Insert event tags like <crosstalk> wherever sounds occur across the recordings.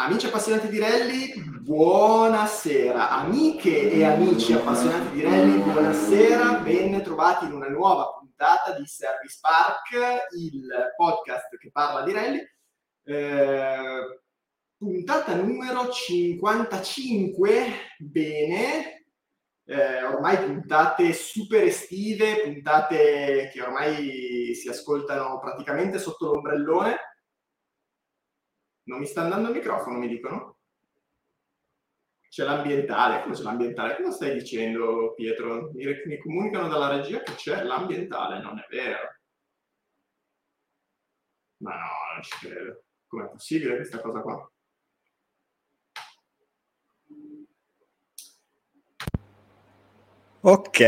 Amici appassionati di rally, buonasera. Amiche e amici appassionati di rally, buonasera. Ben trovati in una nuova puntata di Service Park, il podcast che parla di rally. Eh, puntata numero 55. Bene, eh, ormai puntate super estive, puntate che ormai si ascoltano praticamente sotto l'ombrellone non mi sta andando il microfono, mi dicono? C'è l'ambientale. Come c'è l'ambientale? Cosa stai dicendo, Pietro? Mi, mi comunicano dalla regia che c'è l'ambientale, non è vero. Ma no, non ci credo. Com'è possibile questa cosa qua? Ok,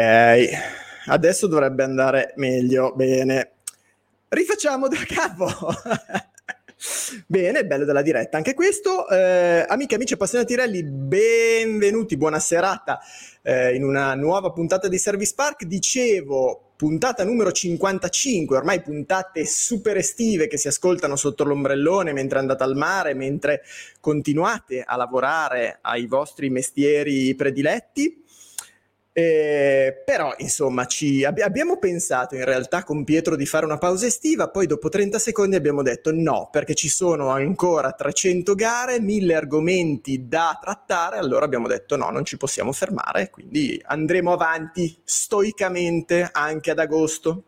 adesso dovrebbe andare meglio. Bene. Rifacciamo da capo. <laughs> Bene, bello della diretta anche questo. Eh, amiche, amici appassionati rally, benvenuti, buona serata eh, in una nuova puntata di Service Park. Dicevo, puntata numero 55, ormai puntate super estive che si ascoltano sotto l'ombrellone mentre andate al mare, mentre continuate a lavorare ai vostri mestieri prediletti. Eh, però insomma ci ab- abbiamo pensato in realtà con Pietro di fare una pausa estiva, poi dopo 30 secondi abbiamo detto no, perché ci sono ancora 300 gare, 1000 argomenti da trattare, allora abbiamo detto no, non ci possiamo fermare, quindi andremo avanti stoicamente anche ad agosto.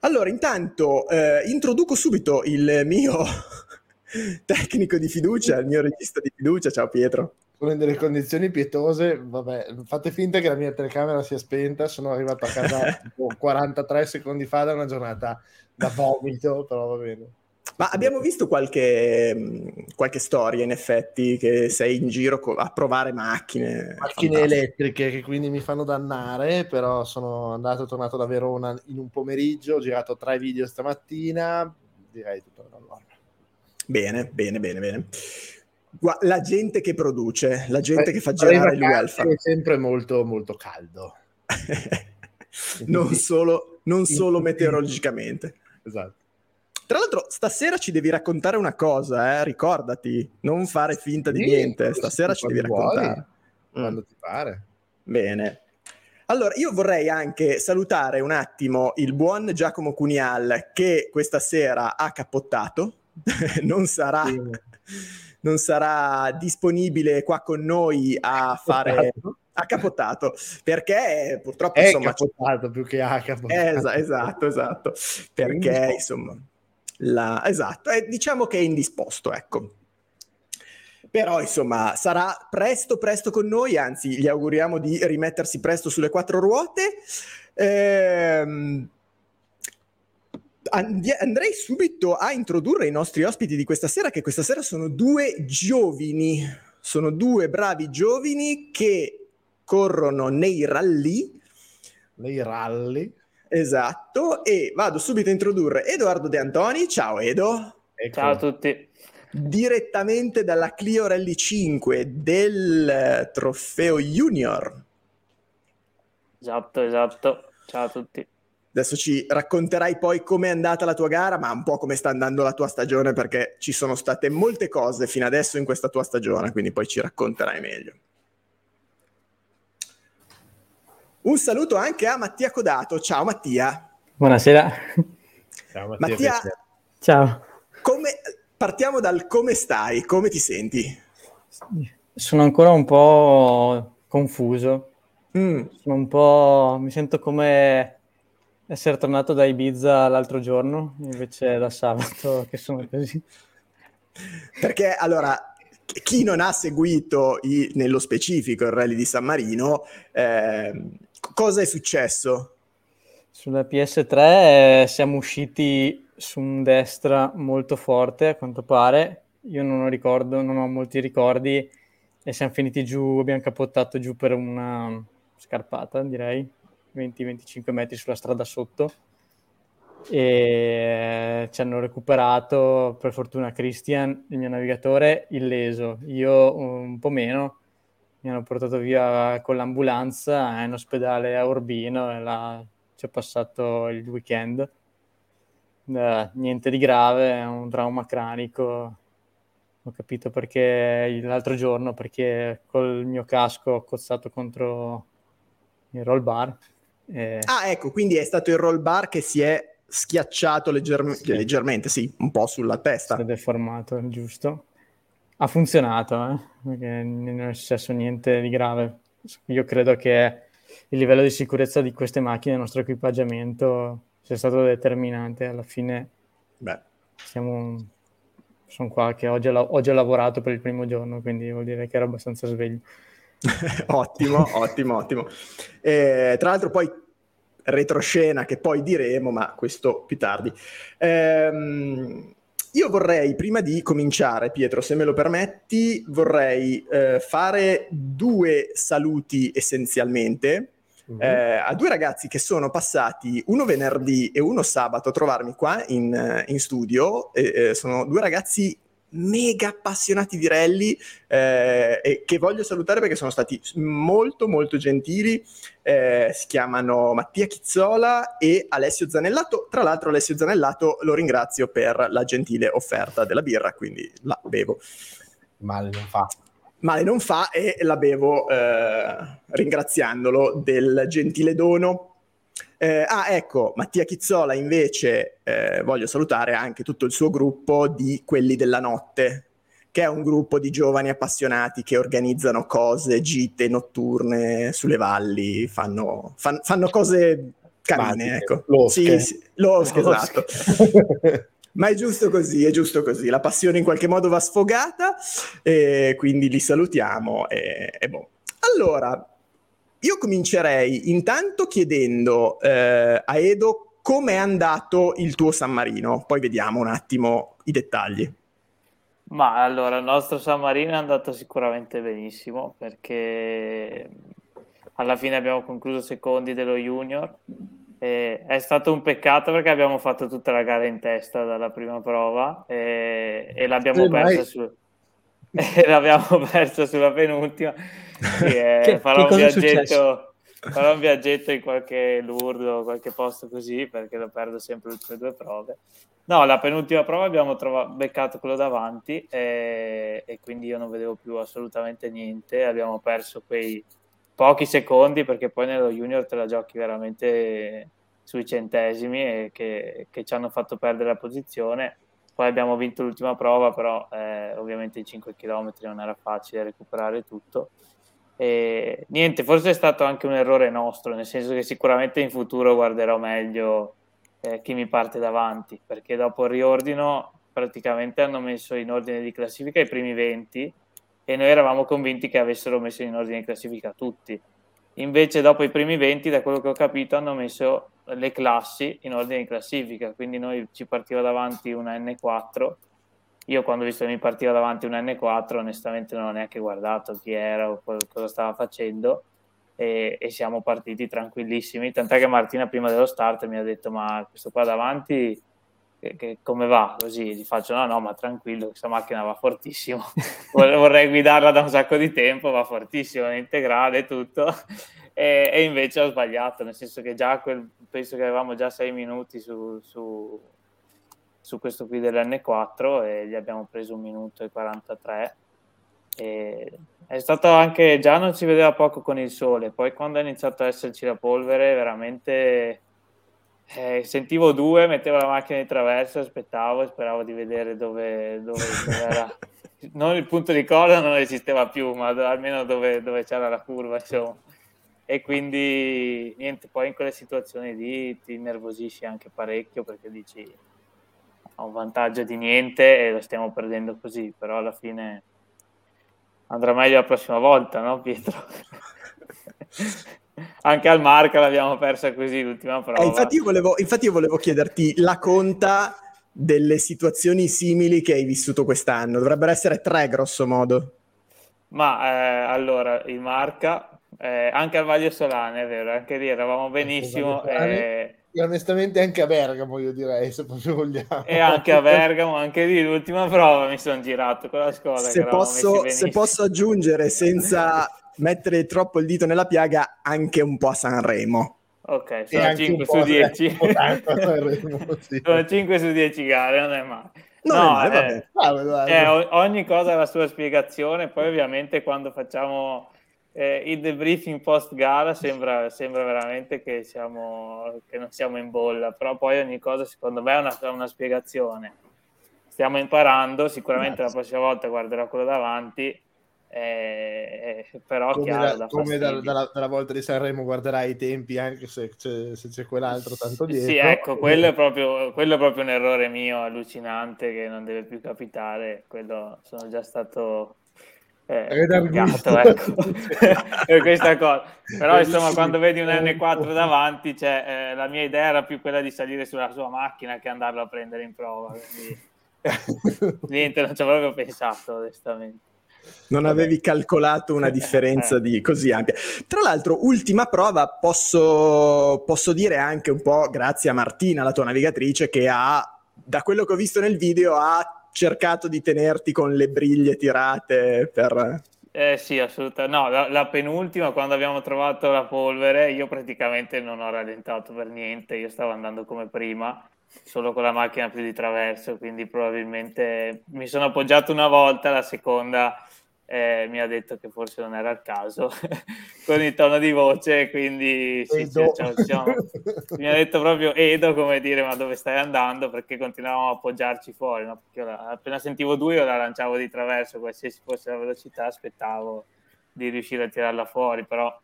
Allora, intanto eh, introduco subito il mio <laughs> tecnico di fiducia, il mio regista di fiducia. Ciao Pietro sono in delle condizioni pietose, vabbè, fate finta che la mia telecamera sia spenta, sono arrivato a casa <laughs> 43 secondi fa da una giornata da vomito, però va bene. Ma abbiamo visto qualche, qualche storia, in effetti, che sei in giro a provare macchine. Macchine elettriche che quindi mi fanno dannare, però sono andato e tornato da Verona in un pomeriggio, ho girato tre video stamattina, direi tutto norma. Bene, bene, bene, bene la gente che produce, la gente Beh, che fa girare il welfare. È sempre molto, molto caldo. <laughs> non solo, non solo meteorologicamente. Esatto. Tra l'altro, stasera ci devi raccontare una cosa, eh? ricordati, non fare finta di sì, niente. Stasera ci devi raccontare. Vuoi, quando ti pare. Bene. Allora, io vorrei anche salutare un attimo il buon Giacomo Cunial che questa sera ha cappottato, <laughs> non sarà... Sì non sarà disponibile qua con noi a fare ha capottato perché purtroppo è insomma capottato più che ha capottato es- esatto esatto. Perché insomma la, esatto eh, diciamo che è indisposto ecco. Però insomma sarà presto presto con noi anzi gli auguriamo di rimettersi presto sulle quattro ruote. Ehm, andrei subito a introdurre i nostri ospiti di questa sera, che questa sera sono due giovani, sono due bravi giovani che corrono nei rally. Nei rally. Esatto, e vado subito a introdurre Edoardo De Antoni. Ciao Edo. Ecco. Ciao a tutti. Direttamente dalla Clio Rally 5 del trofeo Junior. Esatto, esatto. Ciao a tutti. Adesso ci racconterai poi com'è andata la tua gara, ma un po' come sta andando la tua stagione, perché ci sono state molte cose fino adesso in questa tua stagione, quindi poi ci racconterai meglio. Un saluto anche a Mattia Codato. Ciao Mattia. Buonasera. Ciao Mattia. Mattia Ciao. Come, partiamo dal come stai, come ti senti? Sono ancora un po' confuso. Mm. Sono un po'... mi sento come essere tornato da Ibiza l'altro giorno, invece da sabato <laughs> che sono così. Perché allora, chi non ha seguito i, nello specifico il rally di San Marino, eh, cosa è successo? Sulla PS3 eh, siamo usciti su un destra molto forte, a quanto pare. Io non ho ricordo, non ho molti ricordi e siamo finiti giù, abbiamo capottato giù per una scarpata, direi 20-25 metri sulla strada sotto e ci hanno recuperato per fortuna Christian, il mio navigatore, illeso, io un po' meno, mi hanno portato via con l'ambulanza in ospedale a Urbino e là ci ho passato il weekend. Eh, niente di grave, un trauma cranico ho capito perché l'altro giorno, perché col mio casco ho cozzato contro il roll bar. E... Ah, ecco, quindi è stato il roll bar che si è schiacciato legger- sì. leggermente, sì, un po' sulla testa. Si è deformato, giusto. Ha funzionato, eh? perché non è successo niente di grave. Io credo che il livello di sicurezza di queste macchine, il nostro equipaggiamento, sia stato determinante. Alla fine, Beh. siamo sono qua che oggi, oggi ho lavorato per il primo giorno, quindi vuol dire che ero abbastanza sveglio. <laughs> ottimo, ottimo, ottimo. Eh, tra l'altro poi retroscena che poi diremo, ma questo più tardi. Ehm, io vorrei, prima di cominciare, Pietro, se me lo permetti, vorrei eh, fare due saluti essenzialmente. Mm-hmm. Eh, a due ragazzi che sono passati uno venerdì e uno sabato a trovarmi qua in, in studio. Eh, sono due ragazzi mega appassionati di rally eh, e che voglio salutare perché sono stati molto molto gentili. Eh, si chiamano Mattia Chizzola e Alessio Zanellato. Tra l'altro Alessio Zanellato lo ringrazio per la gentile offerta della birra quindi la bevo. Male non fa. Male non fa e la bevo eh, ringraziandolo del gentile dono eh, ah, ecco, Mattia Chizzola invece eh, voglio salutare anche tutto il suo gruppo di Quelli della Notte, che è un gruppo di giovani appassionati che organizzano cose, gite notturne sulle valli, fanno, fan, fanno cose carine, Magiche. ecco. Losche. Sì, sì, losche, losche. esatto. <laughs> Ma è giusto così, è giusto così. La passione in qualche modo va sfogata, e quindi li salutiamo. E, e boh. Allora, io comincerei intanto chiedendo eh, a Edo come è andato il tuo San Marino, poi vediamo un attimo i dettagli. Ma allora, il nostro San Marino è andato sicuramente benissimo perché alla fine abbiamo concluso secondi dello junior. E è stato un peccato perché abbiamo fatto tutta la gara in testa dalla prima prova e, e l'abbiamo, persa su, l'abbiamo <laughs> persa sulla penultima sì, eh, che, farò, che un viaggetto, farò un viaggetto in qualche Lourdes qualche posto così perché lo perdo sempre le ultime due prove. No, la penultima prova abbiamo trovato, beccato quello davanti e, e, quindi io non vedevo più assolutamente niente. Abbiamo perso quei pochi secondi perché poi nello junior te la giochi veramente sui centesimi e che, che ci hanno fatto perdere la posizione. Poi abbiamo vinto l'ultima prova, però eh, ovviamente i 5 km non era facile recuperare tutto. E, niente, forse è stato anche un errore nostro, nel senso che sicuramente in futuro guarderò meglio eh, chi mi parte davanti, perché dopo il riordino praticamente hanno messo in ordine di classifica i primi 20 e noi eravamo convinti che avessero messo in ordine di classifica tutti. Invece dopo i primi 20, da quello che ho capito, hanno messo le classi in ordine di classifica, quindi noi ci partiva davanti una N4 io quando ho visto che mi partiva davanti un N4 onestamente non ho neanche guardato chi era o cosa stava facendo. E, e, siamo partiti tranquillissimi. Tant'è che Martina prima dello start mi ha detto ma questo qua davanti che, che, come va? Così gli faccio no no ma tranquillo questa macchina va fortissimo. <laughs> Vorrei guidarla da un sacco di tempo va fortissimo in integrale e tutto. E, e, invece ho sbagliato nel senso che già quel, penso che avevamo già sei minuti su, su su questo qui dell'N4 e gli abbiamo preso un minuto e 43 e è stato anche già non si vedeva poco con il sole poi quando è iniziato a esserci la polvere veramente eh, sentivo due mettevo la macchina di traverso aspettavo e speravo di vedere dove, dove, dove era <laughs> non il punto di coda non esisteva più ma almeno dove, dove c'era la curva insomma e quindi niente poi in quelle situazioni lì ti nervosisci anche parecchio perché dici ha un vantaggio di niente e lo stiamo perdendo così, però alla fine andrà meglio la prossima volta, no Pietro? <laughs> Anche al Marca l'abbiamo persa così l'ultima prova. Eh, infatti, io volevo, infatti io volevo chiederti la conta delle situazioni simili che hai vissuto quest'anno. Dovrebbero essere tre, grosso modo. Ma eh, allora, il Marca, eh, anche al Vaglio Solane, è vero, anche lì eravamo benissimo. Eh, e onestamente anche a Bergamo, io direi, se proprio vogliamo. E anche a Bergamo, anche lì l'ultima prova mi sono girato con la scuola. Se, posso, se posso aggiungere, senza mettere troppo il dito nella piaga, anche un po' a Sanremo. Ok, sono 5 su 10. Sanremo, <laughs> sì. sono 5 su 10 gare, non è male. Non no, è male, eh, vabbè. Eh, ogni cosa ha la sua spiegazione, poi ovviamente quando facciamo eh, il debriefing post gara sembra, sembra veramente che, siamo, che, non siamo in bolla, però poi ogni cosa secondo me ha una, una, spiegazione. Stiamo imparando, sicuramente Grazie. la prossima volta guarderò quello davanti eh, però come, chiaro, da, come da, dalla, dalla, volta di Sanremo guarderai i tempi anche se c'è, se c'è quell'altro tanto dietro. sì ecco quello è, proprio, quello è proprio un errore mio allucinante che non deve più capitare quello sono già stato eh, gatto, ecco. <laughs> per questa cosa. Però insomma quando vedi un N4 davanti cioè, eh, la mia idea era più quella di salire sulla sua macchina che andarlo a prendere in prova quindi <laughs> niente non ci avevo proprio pensato onestamente non avevi calcolato una differenza di così ampia. Tra l'altro, ultima prova, posso, posso dire anche un po' grazie a Martina, la tua navigatrice, che ha, da quello che ho visto nel video, ha cercato di tenerti con le briglie tirate per... Eh sì, assolutamente. No, la, la, penultima, quando abbiamo trovato la polvere, io praticamente non ho rallentato per niente, io stavo andando come prima, solo con la macchina più di traverso, quindi probabilmente mi sono appoggiato una volta, la seconda eh, mi ha detto che forse non era il caso <laughs> con il tono di voce, quindi sì, sì, cioè, diciamo, mi ha detto proprio Edo come dire ma dove stai andando? Perché continuavamo a appoggiarci fuori, no? ora, appena sentivo due io la lanciavo di traverso, qualsiasi fosse la velocità aspettavo di riuscire a tirarla fuori, però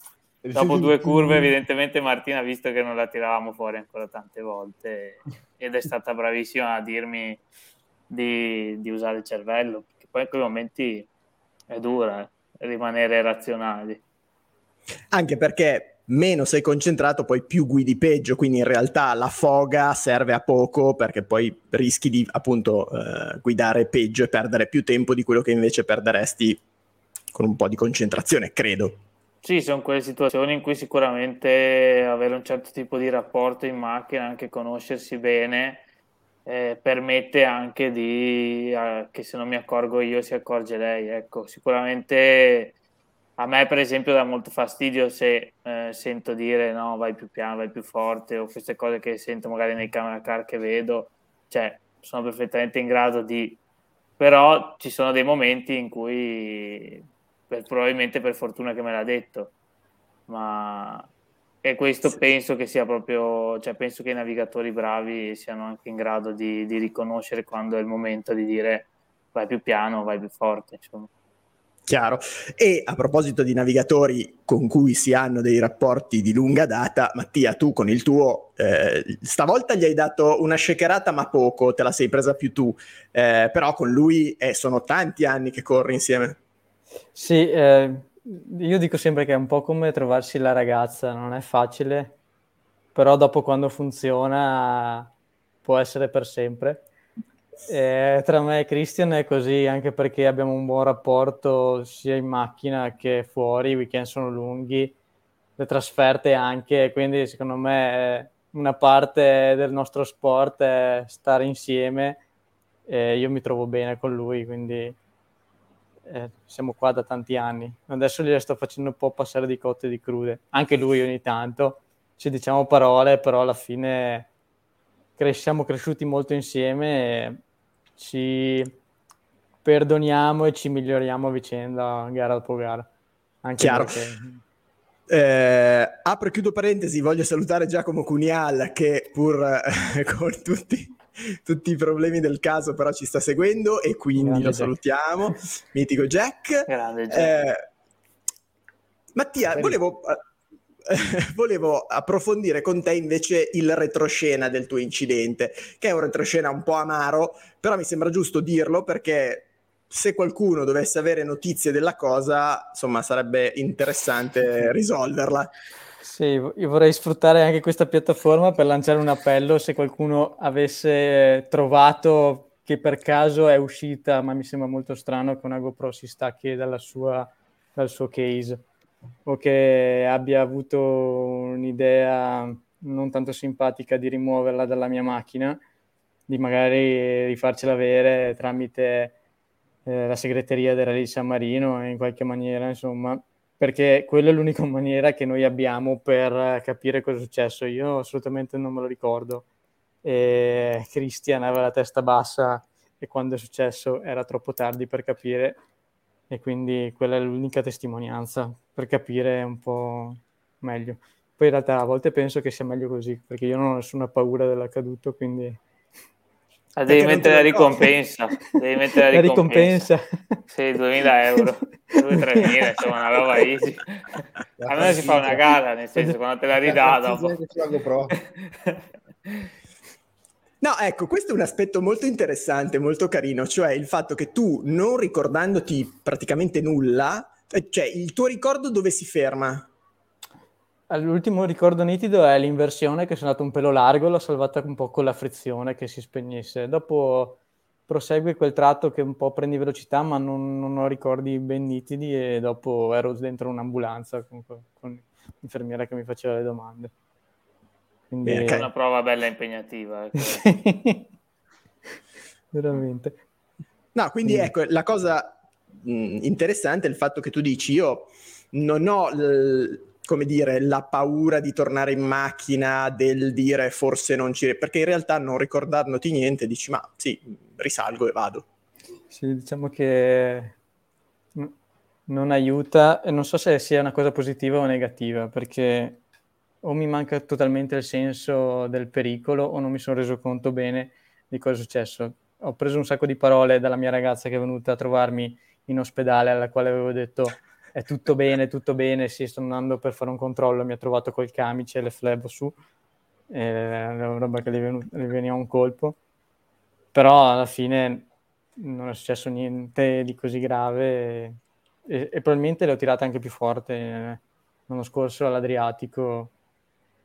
dopo due <laughs> curve evidentemente Martina ha visto che non la tiravamo fuori ancora tante volte ed è stata bravissima a dirmi di, di usare il cervello, perché poi in quei momenti è dura eh, rimanere razionali. Anche perché meno sei concentrato, poi più guidi peggio, quindi in realtà la foga serve a poco perché poi rischi di appunto eh, guidare peggio e perdere più tempo di quello che invece perderesti con un po' di concentrazione, credo. Sì, sono quelle situazioni in cui sicuramente avere un certo tipo di rapporto in macchina, anche conoscersi bene, eh, permette anche di eh, che se non mi accorgo io si accorge lei. Ecco, sicuramente a me per esempio dà molto fastidio se eh, sento dire no vai più piano, vai più forte o queste cose che sento magari nei camera car che vedo, cioè sono perfettamente in grado di però ci sono dei momenti in cui per, probabilmente per fortuna che me l'ha detto ma e questo sì. penso che sia proprio, cioè penso che i navigatori bravi siano anche in grado di, di, riconoscere quando è il momento di dire vai più piano, vai più forte, insomma. Chiaro. E a proposito di navigatori con cui si hanno dei rapporti di lunga data, Mattia, tu con il tuo, eh, stavolta gli hai dato una shakerata ma poco, te la sei presa più tu, eh, però con lui eh, sono tanti anni che corri insieme. Sì, eh, io dico sempre che è un po' come trovarsi la ragazza, non è facile, però dopo quando funziona può essere per sempre. E tra me e Christian è così anche perché abbiamo un buon rapporto sia in macchina che fuori, i weekend sono lunghi, le trasferte anche, quindi secondo me una parte del nostro sport è stare insieme e io mi trovo bene con lui, quindi eh, siamo qua da tanti anni. Adesso gliele sto facendo un po' passare di cotte e di crude. Anche lui ogni tanto ci diciamo parole, però alla fine cres- siamo cresciuti molto insieme e ci perdoniamo e ci miglioriamo a vicenda gara dopo gara. Anche Chiaro. Perché... Eh, apro e chiudo parentesi, voglio salutare Giacomo Cunial che pur eh, <laughs> con tutti <laughs> tutti i problemi del caso, però ci sta seguendo e quindi Grande lo Jack. salutiamo. <laughs> Mitico Jack. Grande Jack. Eh, Mattia, volevo, <laughs> volevo approfondire con te invece il retroscena del tuo incidente, che è un retroscena un po' amaro, però mi sembra giusto dirlo perché se qualcuno dovesse avere notizie della cosa, insomma, sarebbe interessante risolverla. Sì, io vorrei sfruttare anche questa piattaforma per lanciare un appello. Se qualcuno avesse trovato che per caso è uscita, ma mi sembra molto strano che una GoPro si stacchi sua, dal suo case o che abbia avuto un'idea non tanto simpatica di rimuoverla dalla mia macchina, di magari rifarcela avere tramite eh, la segreteria del Rally San Marino in qualche maniera, insomma, perché quella è l'unica <laughs> maniera che noi abbiamo per capire cosa è successo. Io assolutamente non me lo ricordo. E Christian aveva la testa bassa e quando è successo era troppo tardi per capire e quindi quella è l'unica testimonianza per capire un po' meglio. Poi in realtà a volte penso che sia meglio così, perché io non ho nessuna paura dell'accaduto, quindi... Ah, devi mettere la ricompensa. Devi mettere la <laughs> ricompensa. ricompensa. Sì, 2000 euro. 2-3 <laughs> insomma, una roba easy. A me si fa una gara, nel senso, quando te la ridà dopo. <laughs> No, ecco, questo è un aspetto molto interessante, molto carino, cioè il fatto che tu, non ricordandoti praticamente nulla, eh, cioè il tuo ricordo dove si ferma? L'ultimo ricordo nitido è l'inversione che sono andato un pelo largo, l'ho salvata un po' con la frizione che si spegnesse. Dopo prosegue quel tratto che un po' prendi velocità, ma non, non ho ricordi ben nitidi e dopo ero dentro un'ambulanza con, con l'infermiera che mi faceva le domande. Quindi... È una prova bella impegnativa. Ecco. <laughs> Veramente. No, quindi ecco, la cosa mh, interessante è il fatto che tu dici io non ho, l- come dire, la paura di tornare in macchina, del dire forse non ci... perché in realtà non ricordandoti niente dici ma sì, risalgo e vado. Sì, diciamo che non aiuta e non so se sia una cosa positiva o negativa perché o mi manca totalmente il senso del pericolo o non mi sono reso conto bene di cosa è successo. Ho preso un sacco di parole dalla mia ragazza che è venuta a trovarmi in ospedale, alla quale avevo detto è tutto bene, tutto bene, sì, sto andando per fare un controllo, mi ha trovato col camice e le flebo su, eh, roba che gli, venu- gli veniva un colpo, però alla fine non è successo niente di così grave e, e, e probabilmente le ho tirate anche più forte. Eh, l'anno scorso all'Adriatico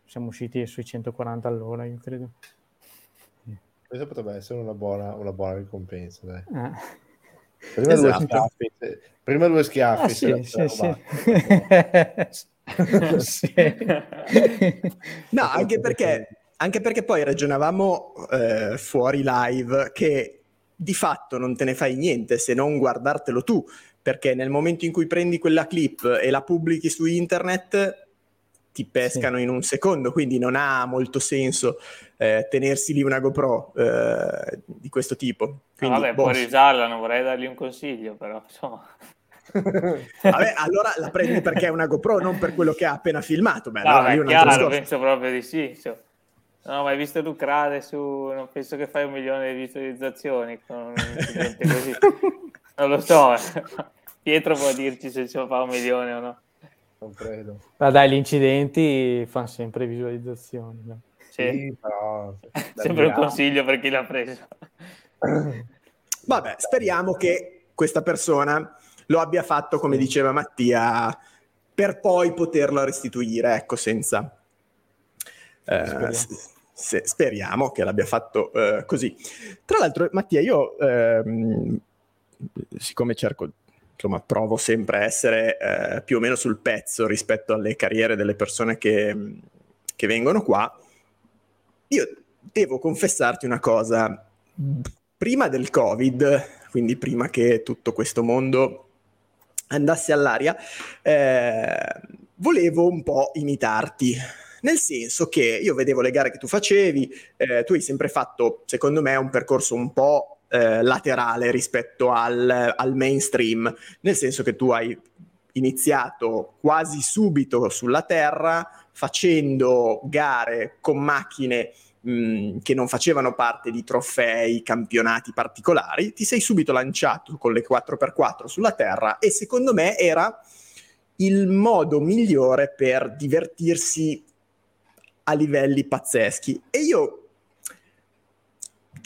siamo usciti sui 140 all'ora, io credo. Questa potrebbe essere una buona, una buona ricompensa. Dai. Eh. Prima, esatto. due schiaffi, prima due schiaffi. Ah, sì, sì, <laughs> <laughs> sì. no, anche perché, anche perché poi ragionavamo eh, fuori live che di fatto non te ne fai niente se non guardartelo tu, perché nel momento in cui prendi quella clip e la pubblichi su internet ti pescano sì. in un secondo, quindi non ha molto senso eh, tenersi lì una GoPro eh, di questo tipo. Quindi, vabbè, boh. puoi risarla, non vorrei dargli un consiglio, però insomma... <laughs> vabbè, allora la prendi perché è una GoPro, non per quello che ha appena filmato. Beh, no, allora è chiaro, penso proprio di sì. Cioè. No, ma hai visto lucrare su... non penso che fai un milione di visualizzazioni con un così. <laughs> non lo so, Pietro può dirci se ci fa un milione o no non credo. Ma dai, gli incidenti fanno sempre visualizzazioni. No? Sì, sì però... <laughs> sempre un consiglio per chi l'ha preso. <coughs> Vabbè, speriamo che questa persona lo abbia fatto, come diceva Mattia, per poi poterlo restituire, ecco, senza... Eh, speriamo. Se, speriamo che l'abbia fatto eh, così. Tra l'altro, Mattia, io, ehm, siccome cerco insomma, provo sempre a essere eh, più o meno sul pezzo rispetto alle carriere delle persone che, che vengono qua. Io devo confessarti una cosa. Prima del Covid, quindi prima che tutto questo mondo andasse all'aria, eh, volevo un po' imitarti. Nel senso che io vedevo le gare che tu facevi, eh, tu hai sempre fatto, secondo me, un percorso un po' eh, laterale rispetto al, al mainstream, nel senso che tu hai iniziato quasi subito sulla terra facendo gare con macchine che non facevano parte di trofei, campionati particolari, ti sei subito lanciato con le 4x4 sulla terra e secondo me era il modo migliore per divertirsi a livelli pazzeschi. E io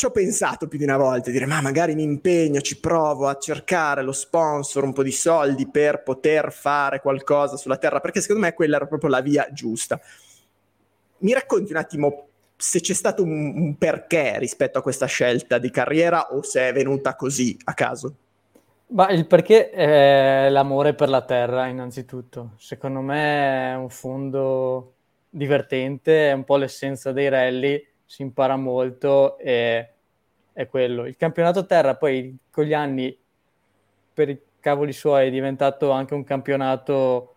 ci ho pensato più di una volta, dire ma magari mi impegno, ci provo a cercare lo sponsor, un po' di soldi per poter fare qualcosa sulla Terra, perché secondo me quella era proprio la via giusta. Mi racconti un attimo se c'è stato un, un perché rispetto a questa scelta di carriera o se è venuta così a caso? Ma il perché è l'amore per la terra, innanzitutto. Secondo me è un fondo divertente, è un po' l'essenza dei rally si impara molto e è quello. Il campionato terra poi con gli anni, per i cavoli suoi, è diventato anche un campionato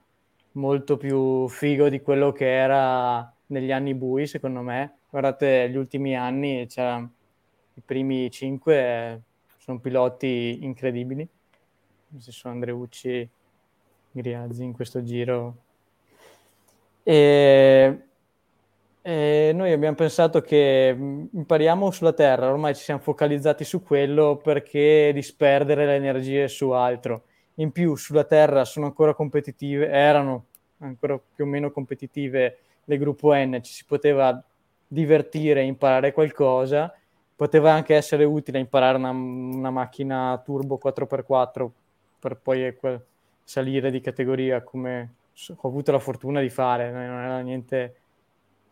molto più figo di quello che era negli anni bui, secondo me. Guardate, gli ultimi anni, cioè, i primi cinque sono piloti incredibili. Ci sono Andreucci, Griazzi in questo giro. E, e noi abbiamo pensato che mm, impariamo sulla Terra, ormai ci siamo focalizzati su quello perché disperdere le energie su altro. In più sulla Terra sono ancora competitive, erano ancora più o meno competitive le gruppo N, ci si poteva divertire, imparare qualcosa, poteva anche essere utile imparare una, una macchina turbo 4x4 per poi salire di categoria come ho avuto la fortuna di fare, non, era niente,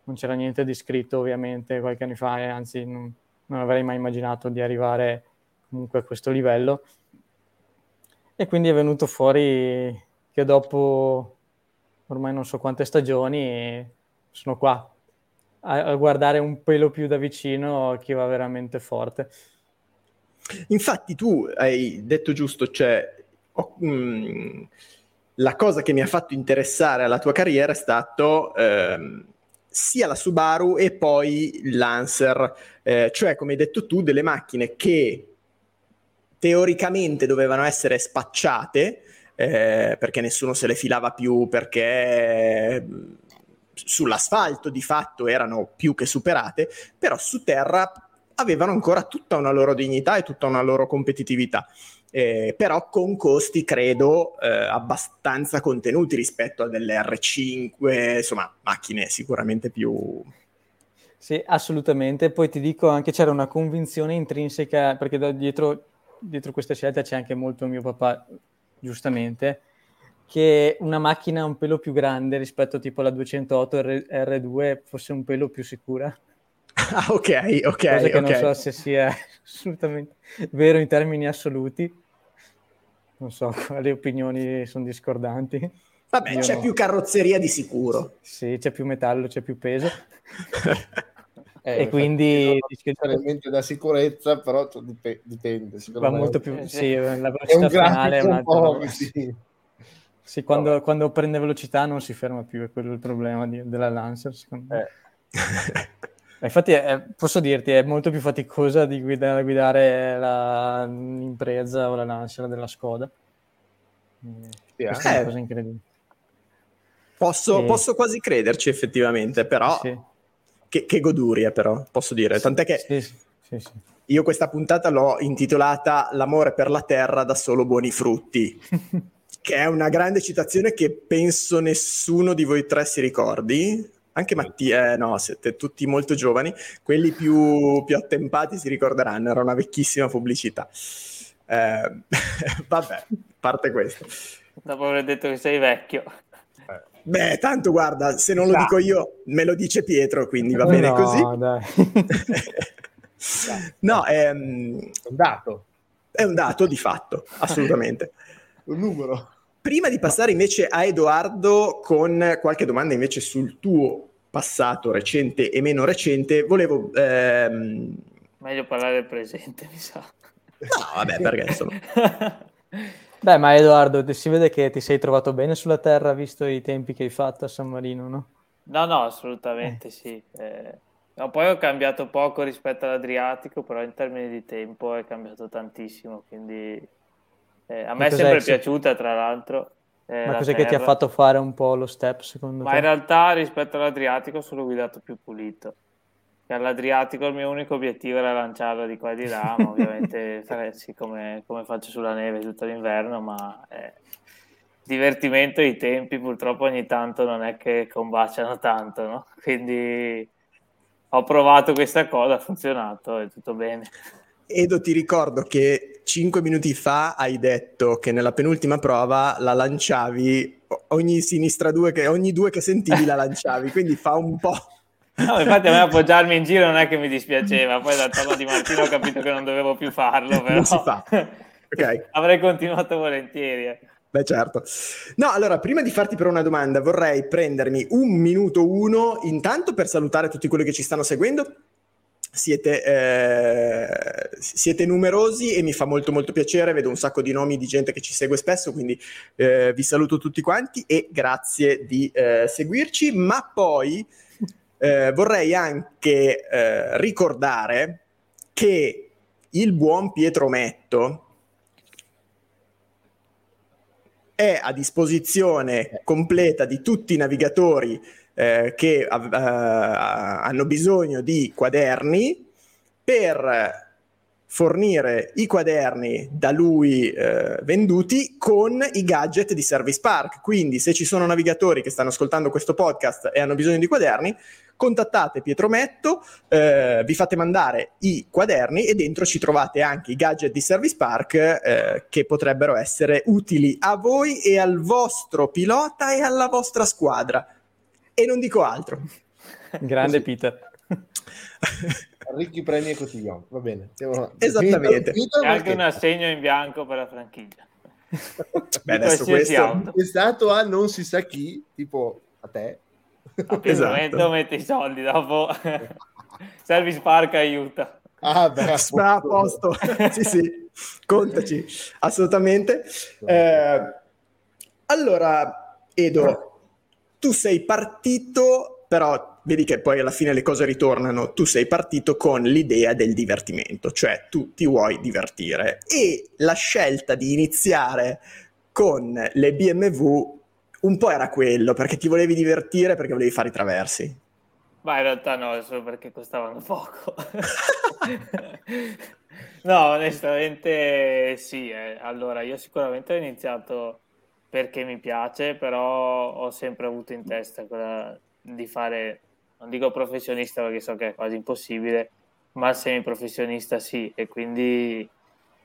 non c'era niente di scritto ovviamente qualche anno fa, anzi non, non avrei mai immaginato di arrivare comunque a questo livello. E quindi è venuto fuori che dopo ormai non so quante stagioni sono qua a, a guardare un pelo più da vicino chi va veramente forte. Infatti tu hai detto giusto, cioè oh, mm, la cosa che mi ha fatto interessare alla tua carriera è stato ehm, sia la Subaru e poi il Lancer, eh, cioè come hai detto tu, delle macchine che teoricamente dovevano essere spacciate eh, perché nessuno se le filava più, perché sull'asfalto di fatto erano più che superate, però su terra avevano ancora tutta una loro dignità e tutta una loro competitività. Eh, però con costi credo eh, abbastanza contenuti rispetto a delle R5, insomma macchine sicuramente più... Sì, assolutamente. Poi ti dico anche c'era una convinzione intrinseca, perché dietro, dietro questa scelta c'è anche molto mio papà, giustamente, che una macchina un pelo più grande rispetto tipo alla 208 R- R2 fosse un pelo più sicura. <laughs> Ah, ok, ok. Cosa che okay. non so se sia <laughs> assolutamente vero in termini assoluti. Non so <laughs> quali opinioni sono discordanti. Vabbè, Io c'è no. più carrozzeria di sicuro. Sì, c'è più metallo, c'è più peso. <laughs> Eh, e quindi necessariamente da sicurezza, però dip- dipende. Va molto più, eh, sì, la velocità finale è un'altra po', sì. sì quando, quando, prende velocità non si ferma più, è quello il problema di, della Lancer, secondo me. Eh. <laughs> Infatti, è, posso dirti, è molto più faticosa di guidare, guidare la, l'impresa o la Lancer della Skoda. Sì, Questa è una cosa incredibile. Posso, e... posso, quasi crederci effettivamente, però sì. che, che, goduria però, posso dire. Tant'è che sì, sì, io questa puntata l'ho intitolata L'amore per la terra da solo buoni frutti, <laughs> che è una grande citazione che penso nessuno di voi tre si ricordi anche Mattia, eh, no, siete tutti molto giovani, quelli più, più attempati si ricorderanno, era una vecchissima pubblicità. Eh, <laughs> vabbè, parte questo. Dopo aver detto che sei vecchio. Beh, tanto guarda, se non lo dico io, me lo dice Pietro, quindi va bene no, così. Dai. <laughs> no, è ehm, un dato. È un dato di fatto, assolutamente. <laughs> un numero. Prima di passare invece a Edoardo con qualche domanda invece sul tuo passato recente e meno recente, volevo... Ehm... Meglio parlare del presente, mi sa. No, vabbè, perché insomma... <laughs> Beh, ma Edoardo, si vede che ti sei trovato bene sulla Terra visto i tempi che hai fatto a San Marino, no? No, no, assolutamente eh. sì. Eh, no, poi ho cambiato poco rispetto all'Adriatico, però in termini di tempo è cambiato tantissimo, quindi eh, a me è sempre è? piaciuta, tra l'altro. Eh, Ma cos'è terra. che ti ha fatto fare un po' lo step, secondo Ma te? in realtà rispetto all'Adriatico ho solo guidato più pulito. Che all'Adriatico il mio unico obiettivo era lanciarlo di qua e di là, ma <laughs> ovviamente sì, come, come, faccio sulla neve tutto l'inverno, ma eh, divertimento e i tempi purtroppo ogni tanto non è che combaciano tanto, no? <laughs> Quindi ho provato questa cosa, ha funzionato, è tutto bene. Edo, ti ricordo che cinque minuti fa hai detto che nella penultima prova la lanciavi ogni sinistra due che ogni due che sentivi la lanciavi, quindi fa un po'. <laughs> No, infatti a me <laughs> appoggiarmi in giro non è che mi dispiaceva, poi dal tono di Martino ho capito che non dovevo più farlo, però si fa. <laughs> Okay. avrei continuato volentieri. Eh. Beh, certo. No, allora, prima di farti però una domanda, vorrei prendermi un minuto uno, intanto per salutare tutti quelli che ci stanno seguendo siete, eh, siete, numerosi e mi fa molto molto piacere, vedo un sacco di nomi di gente che ci segue spesso, quindi eh, vi saluto tutti quanti e grazie di eh, seguirci, ma poi eh, vorrei anche eh, ricordare che il buon Pietro Metto è a disposizione completa di tutti i navigatori eh, che uh, hanno bisogno di quaderni per fornire i quaderni da lui eh, venduti con i gadget di Service Park. Quindi se ci sono navigatori che stanno ascoltando questo podcast e hanno bisogno di quaderni, contattate Pietro Metto, eh, vi fate mandare i quaderni e dentro ci trovate anche i gadget di Service Park eh, che potrebbero essere utili a voi e al vostro pilota e alla vostra squadra. E non dico altro. Grande Peter. <laughs> ricchi premi e cotillon, va bene. Esattamente. E anche un assegno in bianco per la franchigia. <laughs> Beh, adesso questo è stato a non si sa chi, tipo a te. A esatto. metti i soldi, dopo <laughs> Service Park aiuta. Ah, beh, a posto. sì, sì, contaci, assolutamente. Eh, allora, Edo, tu sei partito, però vedi che poi alla fine le cose ritornano, tu sei partito con l'idea del divertimento, cioè tu ti vuoi divertire e la scelta di iniziare con le BMW un po' era quello, perché ti volevi divertire, perché volevi fare i traversi. Ma in realtà no, solo perché costavano poco. <laughs> no, onestamente sì. Eh. Allora, io sicuramente ho iniziato perché mi piace, però ho sempre avuto in testa quella di fare non dico professionista perché so che è quasi impossibile, ma semiprofessionista sì, e quindi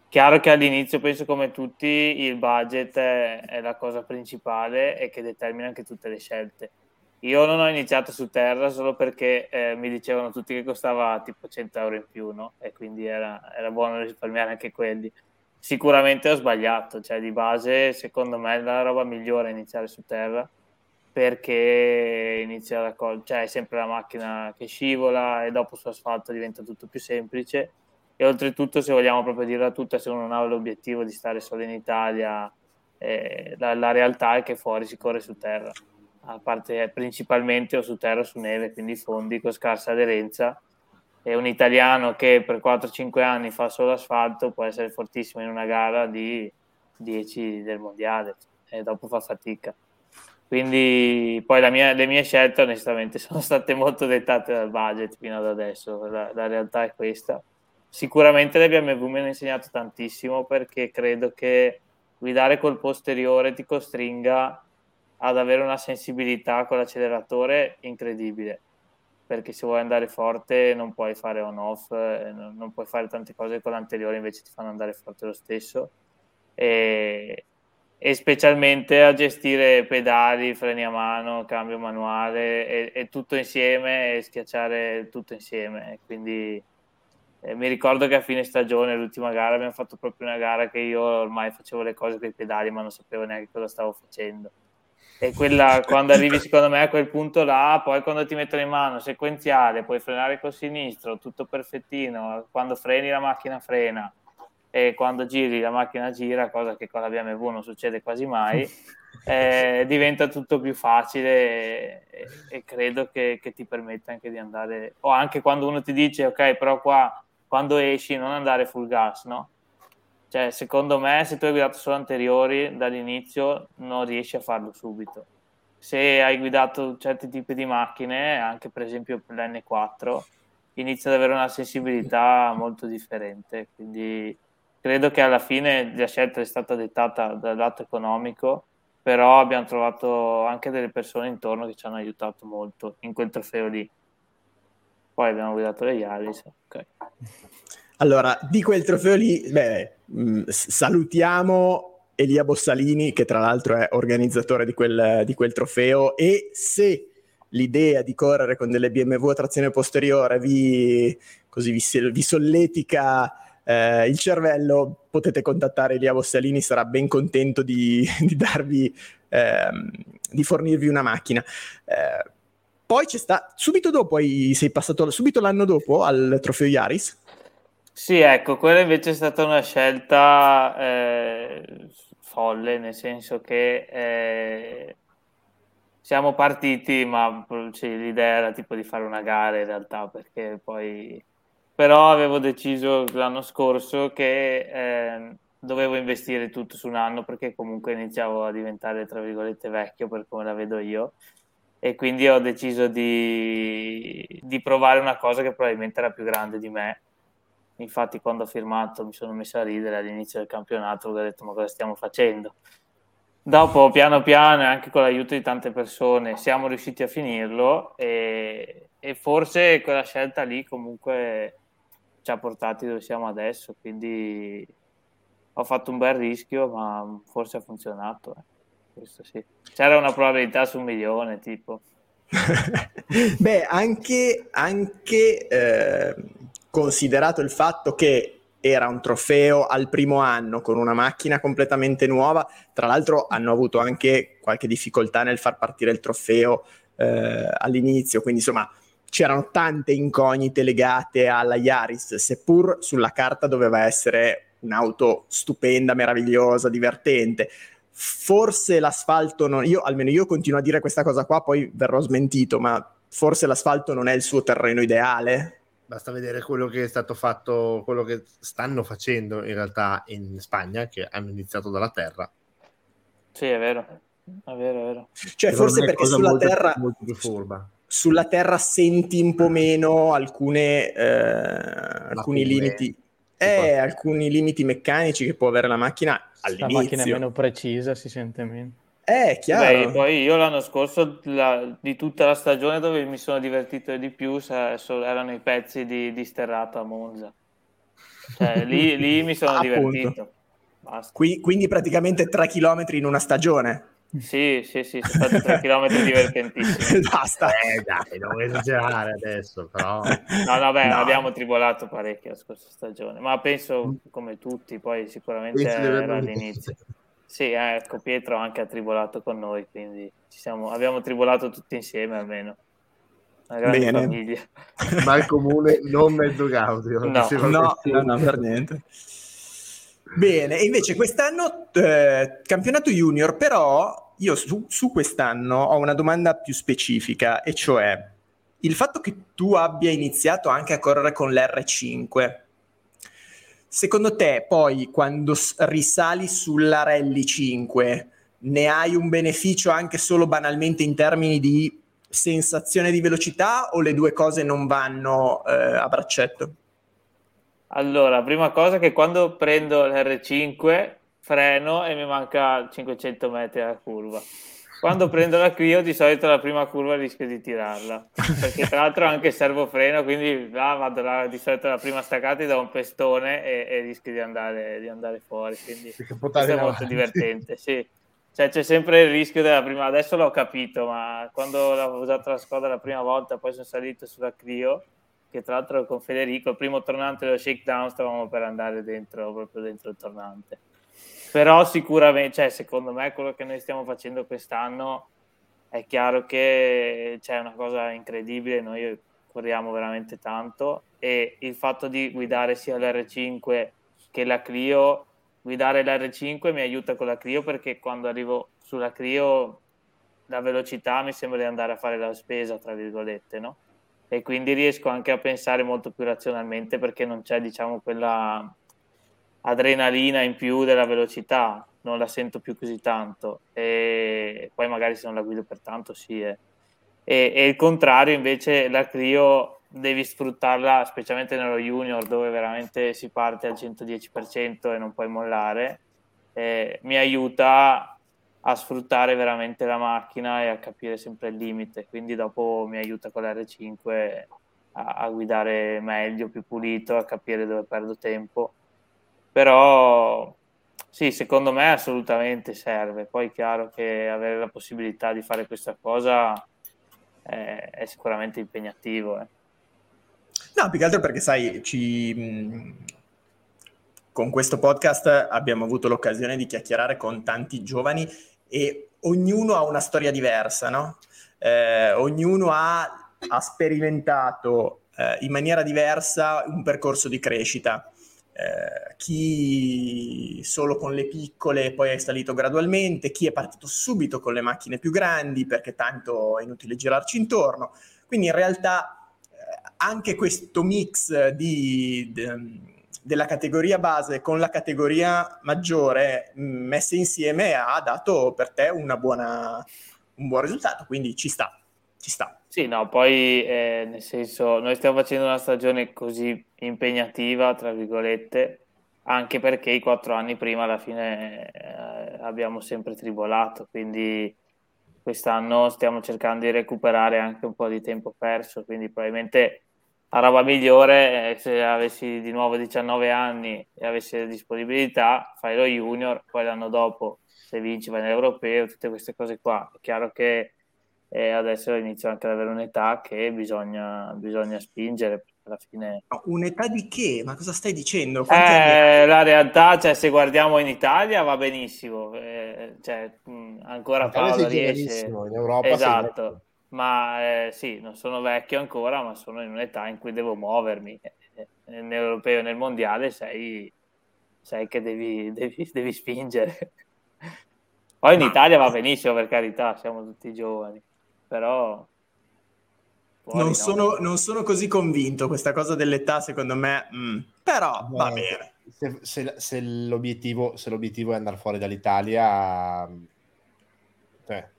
chiaro che all'inizio penso come tutti il budget è, è, la cosa principale e che determina anche tutte le scelte. Io non ho iniziato su terra solo perché eh, mi dicevano tutti che costava tipo 100 euro in più, no? E quindi era, era buono risparmiare anche quelli. Sicuramente ho sbagliato, cioè di base secondo me è la roba migliore iniziare su terra perché inizia la cosa, cioè è sempre la macchina che scivola e dopo su asfalto diventa tutto più semplice. E oltretutto se vogliamo proprio dirla tutta se uno non ha l'obiettivo di stare solo in Italia eh, la, la, realtà è che fuori si corre su terra. A parte principalmente o su terra o su neve quindi fondi con scarsa aderenza e un italiano che per 4-5 anni fa solo asfalto può essere fortissimo in una gara di 10 del mondiale e dopo fa fatica. Quindi poi mia, le mie scelte onestamente <laughs> sono state molto dettate dal budget fino ad adesso, la, la realtà è questa. Sicuramente le BMW mi hanno insegnato tantissimo perché credo che guidare col posteriore ti costringa ad avere una sensibilità con l'acceleratore incredibile perché se vuoi andare forte non puoi fare on off eh, non, puoi fare tante cose con l'anteriore invece ti fanno andare forte lo stesso e, e specialmente a gestire pedali, freni a mano, cambio manuale e, e tutto insieme e schiacciare tutto insieme. Quindi eh, mi ricordo che a fine stagione, l'ultima gara, abbiamo fatto proprio una gara che io ormai facevo le cose con i pedali, ma non sapevo neanche cosa stavo facendo. E quella, quando arrivi secondo me a quel punto là, poi quando ti mettono in mano sequenziale, puoi frenare col sinistro, tutto perfettino, quando freni la macchina frena, e quando giri la macchina gira, cosa che con la BMW non succede quasi mai, <laughs> eh, diventa tutto più facile e, e credo che, che, ti permetta anche di andare, o anche quando uno ti dice ok, però qua quando esci non andare full gas, no? Cioè, secondo me, se tu hai guidato solo anteriori dall'inizio, non riesci a farlo subito. Se hai guidato certi tipi di macchine, anche per esempio l'N4, inizia ad avere una sensibilità molto differente. Quindi credo che alla fine la scelta è stata dettata dal lato economico, però abbiamo trovato anche delle persone intorno che ci hanno aiutato molto in quel trofeo lì. Poi abbiamo guidato le Yaris. Okay. <laughs> Allora, di quel trofeo lì, beh, mh, salutiamo Elia Bossalini, che tra l'altro è organizzatore di quel, di quel trofeo, e se l'idea di correre con delle BMW a trazione posteriore vi, così vi, vi solletica eh, il cervello, potete contattare Elia Bossalini, sarà ben contento di, <laughs> di darvi, ehm, di fornirvi una macchina. Eh, poi c'è sta, subito dopo sei passato, subito l'anno dopo al trofeo Yaris? Sì, ecco, quella invece è stata una scelta eh, folle, nel senso che eh, siamo partiti, ma cioè, l'idea era tipo di fare una gara in realtà, perché poi però avevo deciso l'anno scorso che eh, dovevo investire tutto su un anno perché comunque iniziavo a diventare, tra virgolette, vecchio per come la vedo io e quindi ho deciso di, di provare una cosa che probabilmente era più grande di me. Infatti quando ho firmato mi sono messo a ridere all'inizio del campionato, ho detto ma cosa stiamo facendo? Dopo, piano piano, e anche con l'aiuto di tante persone, siamo riusciti a finirlo e, e, forse quella scelta lì comunque ci ha portati dove siamo adesso. Quindi ho fatto un bel rischio, ma forse ha funzionato. Eh. Sì. C'era una probabilità su un milione, tipo. <laughs> Beh, anche, anche eh, considerato il fatto che era un trofeo al primo anno con una macchina completamente nuova. Tra l'altro hanno avuto anche qualche difficoltà nel far partire il trofeo eh, all'inizio, quindi insomma c'erano tante incognite legate alla Yaris, seppur sulla carta doveva essere un'auto stupenda, meravigliosa, divertente. Forse l'asfalto non, io almeno io continuo a dire questa cosa qua, poi verrò smentito, ma forse l'asfalto non è il suo terreno ideale. Basta vedere quello che è stato fatto, quello che stanno facendo in realtà in Spagna, che hanno iniziato dalla terra. Sì, è vero, è vero, è vero. Cioè, forse perché sulla molto, terra... Molto più furba. Sulla terra senti un po' meno alcune, eh, alcuni limiti. Eh, alcuni limiti meccanici che può avere la macchina all'inizio. La macchina è meno precisa, si sente meno. Eh, chiaro. Beh, poi io l'anno scorso, la, di tutta la stagione dove mi sono divertito di più, erano i pezzi di, di Sterrato a Monza. Cioè, lì, <laughs> lì mi sono divertito. Qui, quindi praticamente 3 km in una stagione. Sì, sì, sì, sono stati 3 km divertentissimi. <laughs> Basta. Eh dai, non esagerare adesso, però... No, no, beh, no. abbiamo tribolato parecchio la scorsa stagione, ma penso come tutti, poi sicuramente era all'inizio. Sì, ecco, Pietro anche ha tribolato con noi, quindi siamo, abbiamo tribolato tutti insieme almeno. Una grande Bene. famiglia. <laughs> Ma il comune non mezzo Gaudio. No, no, no, no, per niente. Bene, e invece quest'anno eh, campionato junior, però io su, su quest'anno ho una domanda più specifica, e cioè il fatto che tu abbia iniziato anche a correre con l'R5 Secondo te, poi, quando risali sulla Rally 5, ne hai un beneficio anche solo banalmente in termini di sensazione di velocità o le due cose non vanno eh, a braccetto? Allora, prima cosa che quando prendo l'R5 freno e mi manca 500 metri alla curva quando prendo la Clio di solito la prima curva rischio di tirarla. Perché tra l'altro anche servo freno quindi là vado là, di solito la prima staccata da un pestone e, e rischio di andare, di andare, fuori quindi è molto divertente sì. cioè, c'è sempre il rischio della prima adesso l'ho capito ma quando ho usato la Skoda la prima volta poi sono salito sulla Clio che tra l'altro con Federico il primo tornante dello shakedown stavamo per andare dentro proprio dentro il tornante però sicuramente, cioè, secondo me, quello che noi stiamo facendo quest'anno è chiaro che c'è una cosa incredibile, noi corriamo veramente tanto e il fatto di guidare sia l'R5 che la Clio, guidare l'R5 mi aiuta con la Clio perché quando arrivo sulla Clio la velocità mi sembra di andare a fare la spesa, tra virgolette, no? E quindi riesco anche a pensare molto più razionalmente perché non c'è, diciamo, quella adrenalina in più della velocità, non la sento più così tanto. E poi magari se non la guido per tanto, sì. Eh. E, e il contrario, invece, la Clio devi sfruttarla, specialmente nello junior, dove veramente si parte al 110% e non puoi mollare. Eh, mi aiuta a sfruttare veramente la macchina e a capire sempre il limite. Quindi dopo mi aiuta con l'R5 a, a guidare meglio, più pulito, a capire dove perdo tempo però sì, secondo me assolutamente serve. Poi è chiaro che avere la possibilità di fare questa cosa è, è sicuramente impegnativo. Eh. No, più che altro perché sai, ci, con questo podcast abbiamo avuto l'occasione di chiacchierare con tanti giovani e ognuno ha una storia diversa, no? Eh, ognuno ha, ha sperimentato eh, in maniera diversa un percorso di crescita. Eh, chi solo con le piccole poi è salito gradualmente, chi è partito subito con le macchine più grandi perché tanto è inutile girarci intorno. Quindi in realtà eh, anche questo mix di, di, della categoria base con la categoria maggiore messe insieme ha dato per te buona, un buon risultato, quindi ci sta, ci sta. Sì, no, poi eh, nel senso, noi stiamo facendo una stagione così impegnativa, tra virgolette, anche perché i quattro anni prima alla fine eh, abbiamo sempre tribolato, quindi quest'anno stiamo cercando di recuperare anche un po' di tempo perso, quindi probabilmente la roba migliore è se avessi di nuovo 19 anni e avessi disponibilità, fai lo junior, poi l'anno dopo se vinci vai nell'europeo, tutte queste cose qua. È chiaro che eh, adesso inizio anche ad avere un'età che bisogna, bisogna spingere, alla fine... No, un'età di che? Ma cosa stai dicendo? Eh, la realtà, cioè, se guardiamo in Italia va benissimo, eh, cioè, mh, ancora Paolo riesce... In Europa esatto, ma eh, sì, non sono vecchio ancora, ma sono in un'età in cui devo muovermi. Eh, nell'europeo e nel mondiale sei, sei che devi, <laughs> devi, devi spingere. Poi in Italia va benissimo, per carità, siamo tutti giovani, però non, no. sono, non, sono, così convinto, questa cosa dell'età secondo me, mm, però no, va bene. Se, se, se, l'obiettivo, se, l'obiettivo, è andare fuori dall'Italia, cioè,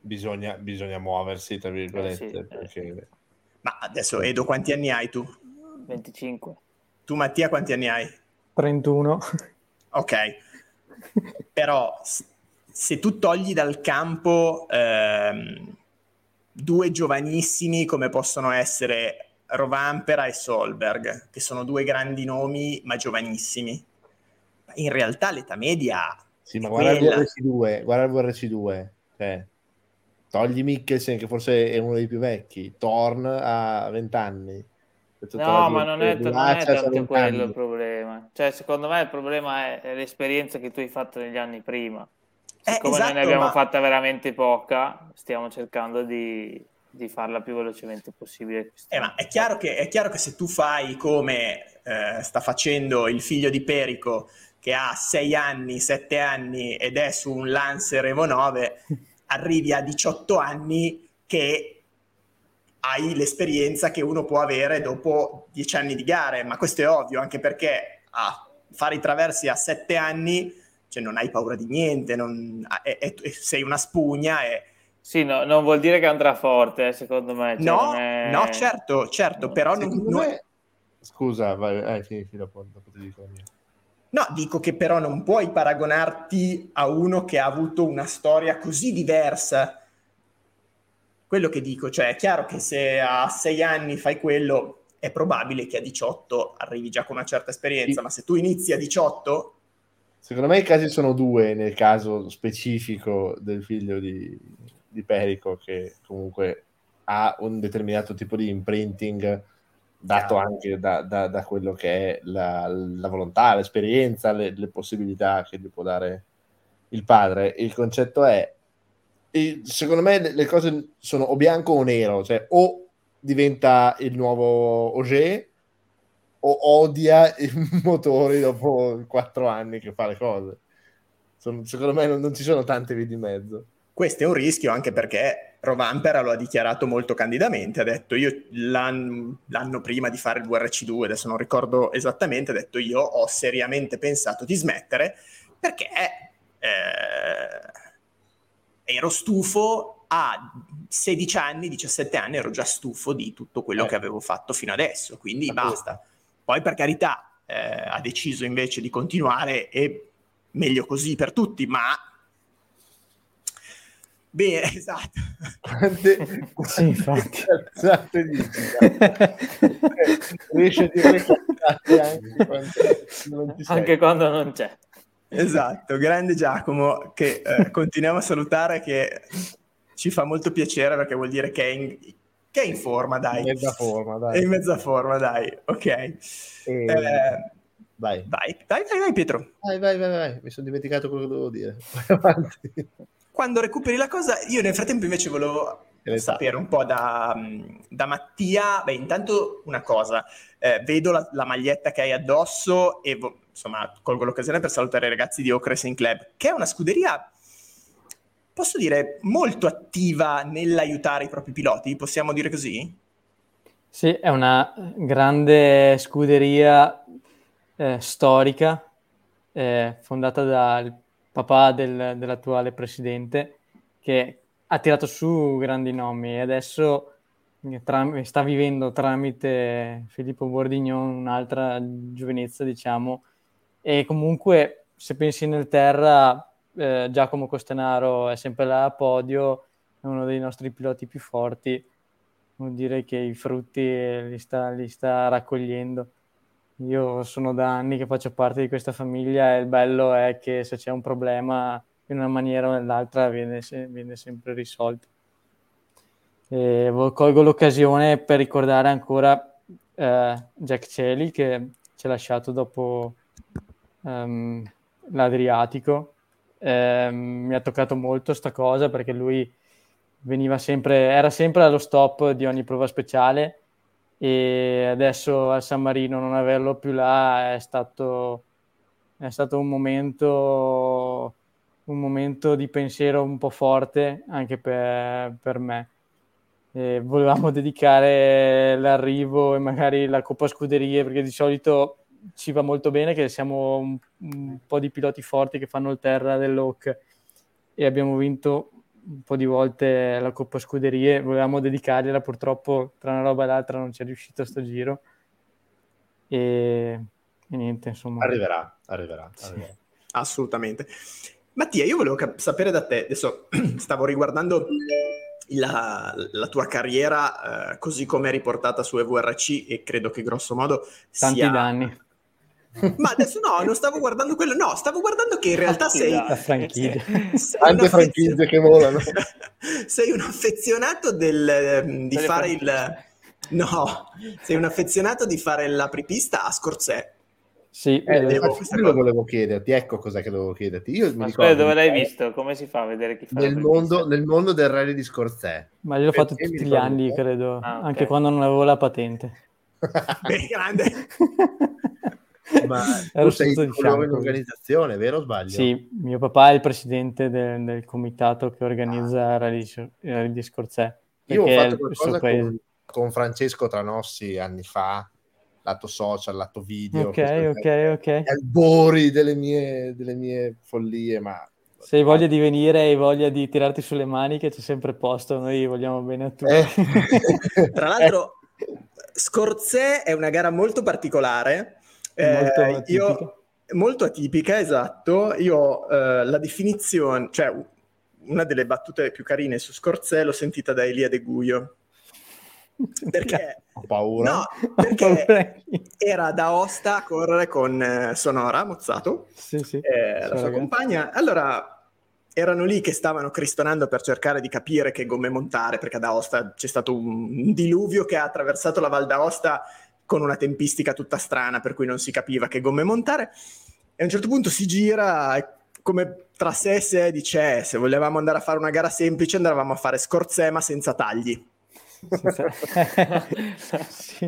bisogna, bisogna, muoversi, tra virgolette. Eh sì, perché... eh. Ma adesso Edo, quanti anni hai tu? 25. Tu Mattia quanti anni hai? 31. Ok, però se tu togli dal campo... Ehm, due giovanissimi come possono essere Rovanpera e Solberg, che sono due grandi nomi ma giovanissimi. In realtà l'età media... Sì, ma guarda il VRC2, guarda il VRC2, cioè, togli Mikkelsen che forse è uno dei più vecchi, Thorn ha 20 anni. No, ma non è, non è tanto quello il problema. Cioè, secondo me il problema è l'esperienza che tu hai fatto negli anni prima. Eh, Siccome esatto, ne abbiamo ma... fatta veramente poca, stiamo cercando di, di farla più velocemente possibile. Eh, ma è chiaro, che, è chiaro, che, se tu fai come eh, sta facendo il figlio di Perico, che ha 6 anni, 7 anni ed è su un Lancer Evo 9, <laughs> arrivi a 18 anni che hai l'esperienza che uno può avere dopo 10 anni di gare, ma questo è ovvio, anche perché a fare i traversi a 7 anni cioè non hai paura di niente, non, è, è, sei una spugna e... Sì, no, non vuol dire che andrà forte, eh, secondo me. Cioè no, è... no, certo, certo, no, però non... non... Me... Scusa, vai, eh, sì, sì, dopo, dopo ti dico io. No, dico che però non puoi paragonarti a uno che ha avuto una storia così diversa. Quello che dico, cioè è chiaro che se a sei anni fai quello, è probabile che a 18 arrivi già con una certa esperienza, sì. ma se tu inizi a 18 Secondo me i casi sono due nel caso specifico del figlio di, di Perico che comunque ha un determinato tipo di imprinting dato anche da, da, da, quello che è la, la volontà, l'esperienza, le, le, possibilità che gli può dare il padre. Il concetto è, secondo me le cose sono o bianco o nero, cioè o diventa il nuovo Auger o odia i <laughs> motori dopo quattro anni che fa le cose. Sono, secondo me non, non, ci sono tante vie di mezzo. Questo è un rischio anche perché Rovanpera lo ha dichiarato molto candidamente, ha detto io l'anno, l'anno prima di fare il VRC2, adesso non ricordo esattamente, ha detto io ho seriamente pensato di smettere perché eh, ero stufo a 16 anni, 17 anni ero già stufo di tutto quello eh. che avevo fatto fino adesso, quindi basta. Poi per carità eh, ha deciso invece di continuare e meglio così per tutti, ma Bene, <laughs> esatto. Quante, sì, infatti. <laughs> Riesce a dire anche quando, anche quando non c'è. Esatto, grande Giacomo, che eh, continuiamo a salutare, che ci fa molto piacere perché vuol dire che è in, che è in forma, dai. In mezza forma, dai. È in mezza forma, dai. Ok. E... Eh, vai. Vai, vai, vai, vai, Pietro. Vai, vai, vai, vai. Mi sono dimenticato quello che dovevo dire. <laughs> Quando recuperi la cosa, io nel frattempo invece volevo sapere un po' da, da, Mattia. Beh, intanto una cosa, eh, vedo la, la, maglietta che hai addosso e insomma colgo l'occasione per salutare i ragazzi di Ocre Club, che è una scuderia posso dire, molto attiva nell'aiutare i propri piloti, possiamo dire così? Sì, è una grande scuderia eh, storica, eh, fondata dal papà del, dell'attuale presidente, che ha tirato su grandi nomi e adesso tra, sta vivendo tramite Filippo Bordignon un'altra giovinezza, diciamo, e comunque se pensi nel terra, eh, Giacomo Costenaro è sempre là a podio, è uno dei nostri piloti più forti, vuol dire che i frutti li sta, li sta raccogliendo. Io sono da anni che faccio parte di questa famiglia e il bello è che se c'è un problema in una maniera o nell'altra viene, viene sempre risolto. E colgo l'occasione per ricordare ancora eh, Jack Celi che ci ha lasciato dopo um, l'Adriatico. Eh, mi ha toccato molto sta cosa perché lui veniva sempre, era sempre allo stop di ogni prova speciale e adesso al San Marino non averlo più là è stato, è stato un momento un momento di pensiero un po' forte anche per, per me. Eh, volevamo <laughs> dedicare l'arrivo e magari la Coppa Scuderie perché di solito ci va molto bene che siamo un, un po' di piloti forti che fanno il terra dell'Oak e abbiamo vinto un po' di volte la Coppa Scuderie, volevamo dedicargliela, purtroppo tra una roba e l'altra non ci è riuscito a sto giro e, e niente, insomma. Arriverà, arriverà, arriverà. Sì. Assolutamente. Mattia, io volevo cap- sapere da te, adesso <clears throat> stavo riguardando la, la tua carriera eh, così come è riportata su EVRC e credo che grosso modo Tanti sia... danni. Ma adesso no, non stavo guardando quello, no, stavo guardando che in realtà sei... La franchigia. Tante franchigie che volano. <laughs> sei un affezionato del, ehm, di fare il... No, sei un affezionato di fare l'apripista a Scorzè. Sì, eh, devo, quello volevo chiederti, ecco cosa che dovevo chiederti. Io mi ricordo dove l'hai visto? Come si fa a vedere chi fa nel mondo, nel mondo del rally di Scorzè. Ma io l'ho fatto tutti gli anni, credo, ah, okay. anche quando non avevo la patente. Beh, grande. <laughs> Ma <laughs> tu sei di fianco, in organizzazione, vero o sbaglio? Sì, mio papà è il presidente del, del comitato che organizza ah. rally, rally di Scorzè. Io ho fatto qualcosa con, con Francesco Tranossi anni fa lato social, lato video. Ok, ok, ok. Albori delle mie, delle mie follie, ma... Se hai voglia di venire e hai voglia di tirarti sulle maniche, c'è sempre posto, noi vogliamo bene a tutti. Eh. <laughs> Tra l'altro, <laughs> Scorzè è una gara molto particolare. Molto eh, io, molto atipica, esatto. Io eh, la definizione, cioè una delle battute più carine su Scorzè l'ho sentita da Elia De Guio <laughs> perché ho paura. No, perché era da Osta a correre con eh, Sonora Mozzato, sì, sì. Eh, la sua compagna. Allora erano lì che stavano cristonando per cercare di capire che gomme montare, perché ad Aosta c'è stato un diluvio che ha attraversato la Val d'Aosta con una tempistica tutta strana, per cui non si capiva che gomme montare. E a un certo punto si gira come tra sé e sé dice: eh, se volevamo andare a fare una gara semplice, andavamo a fare scorzè ma senza tagli sì. <laughs>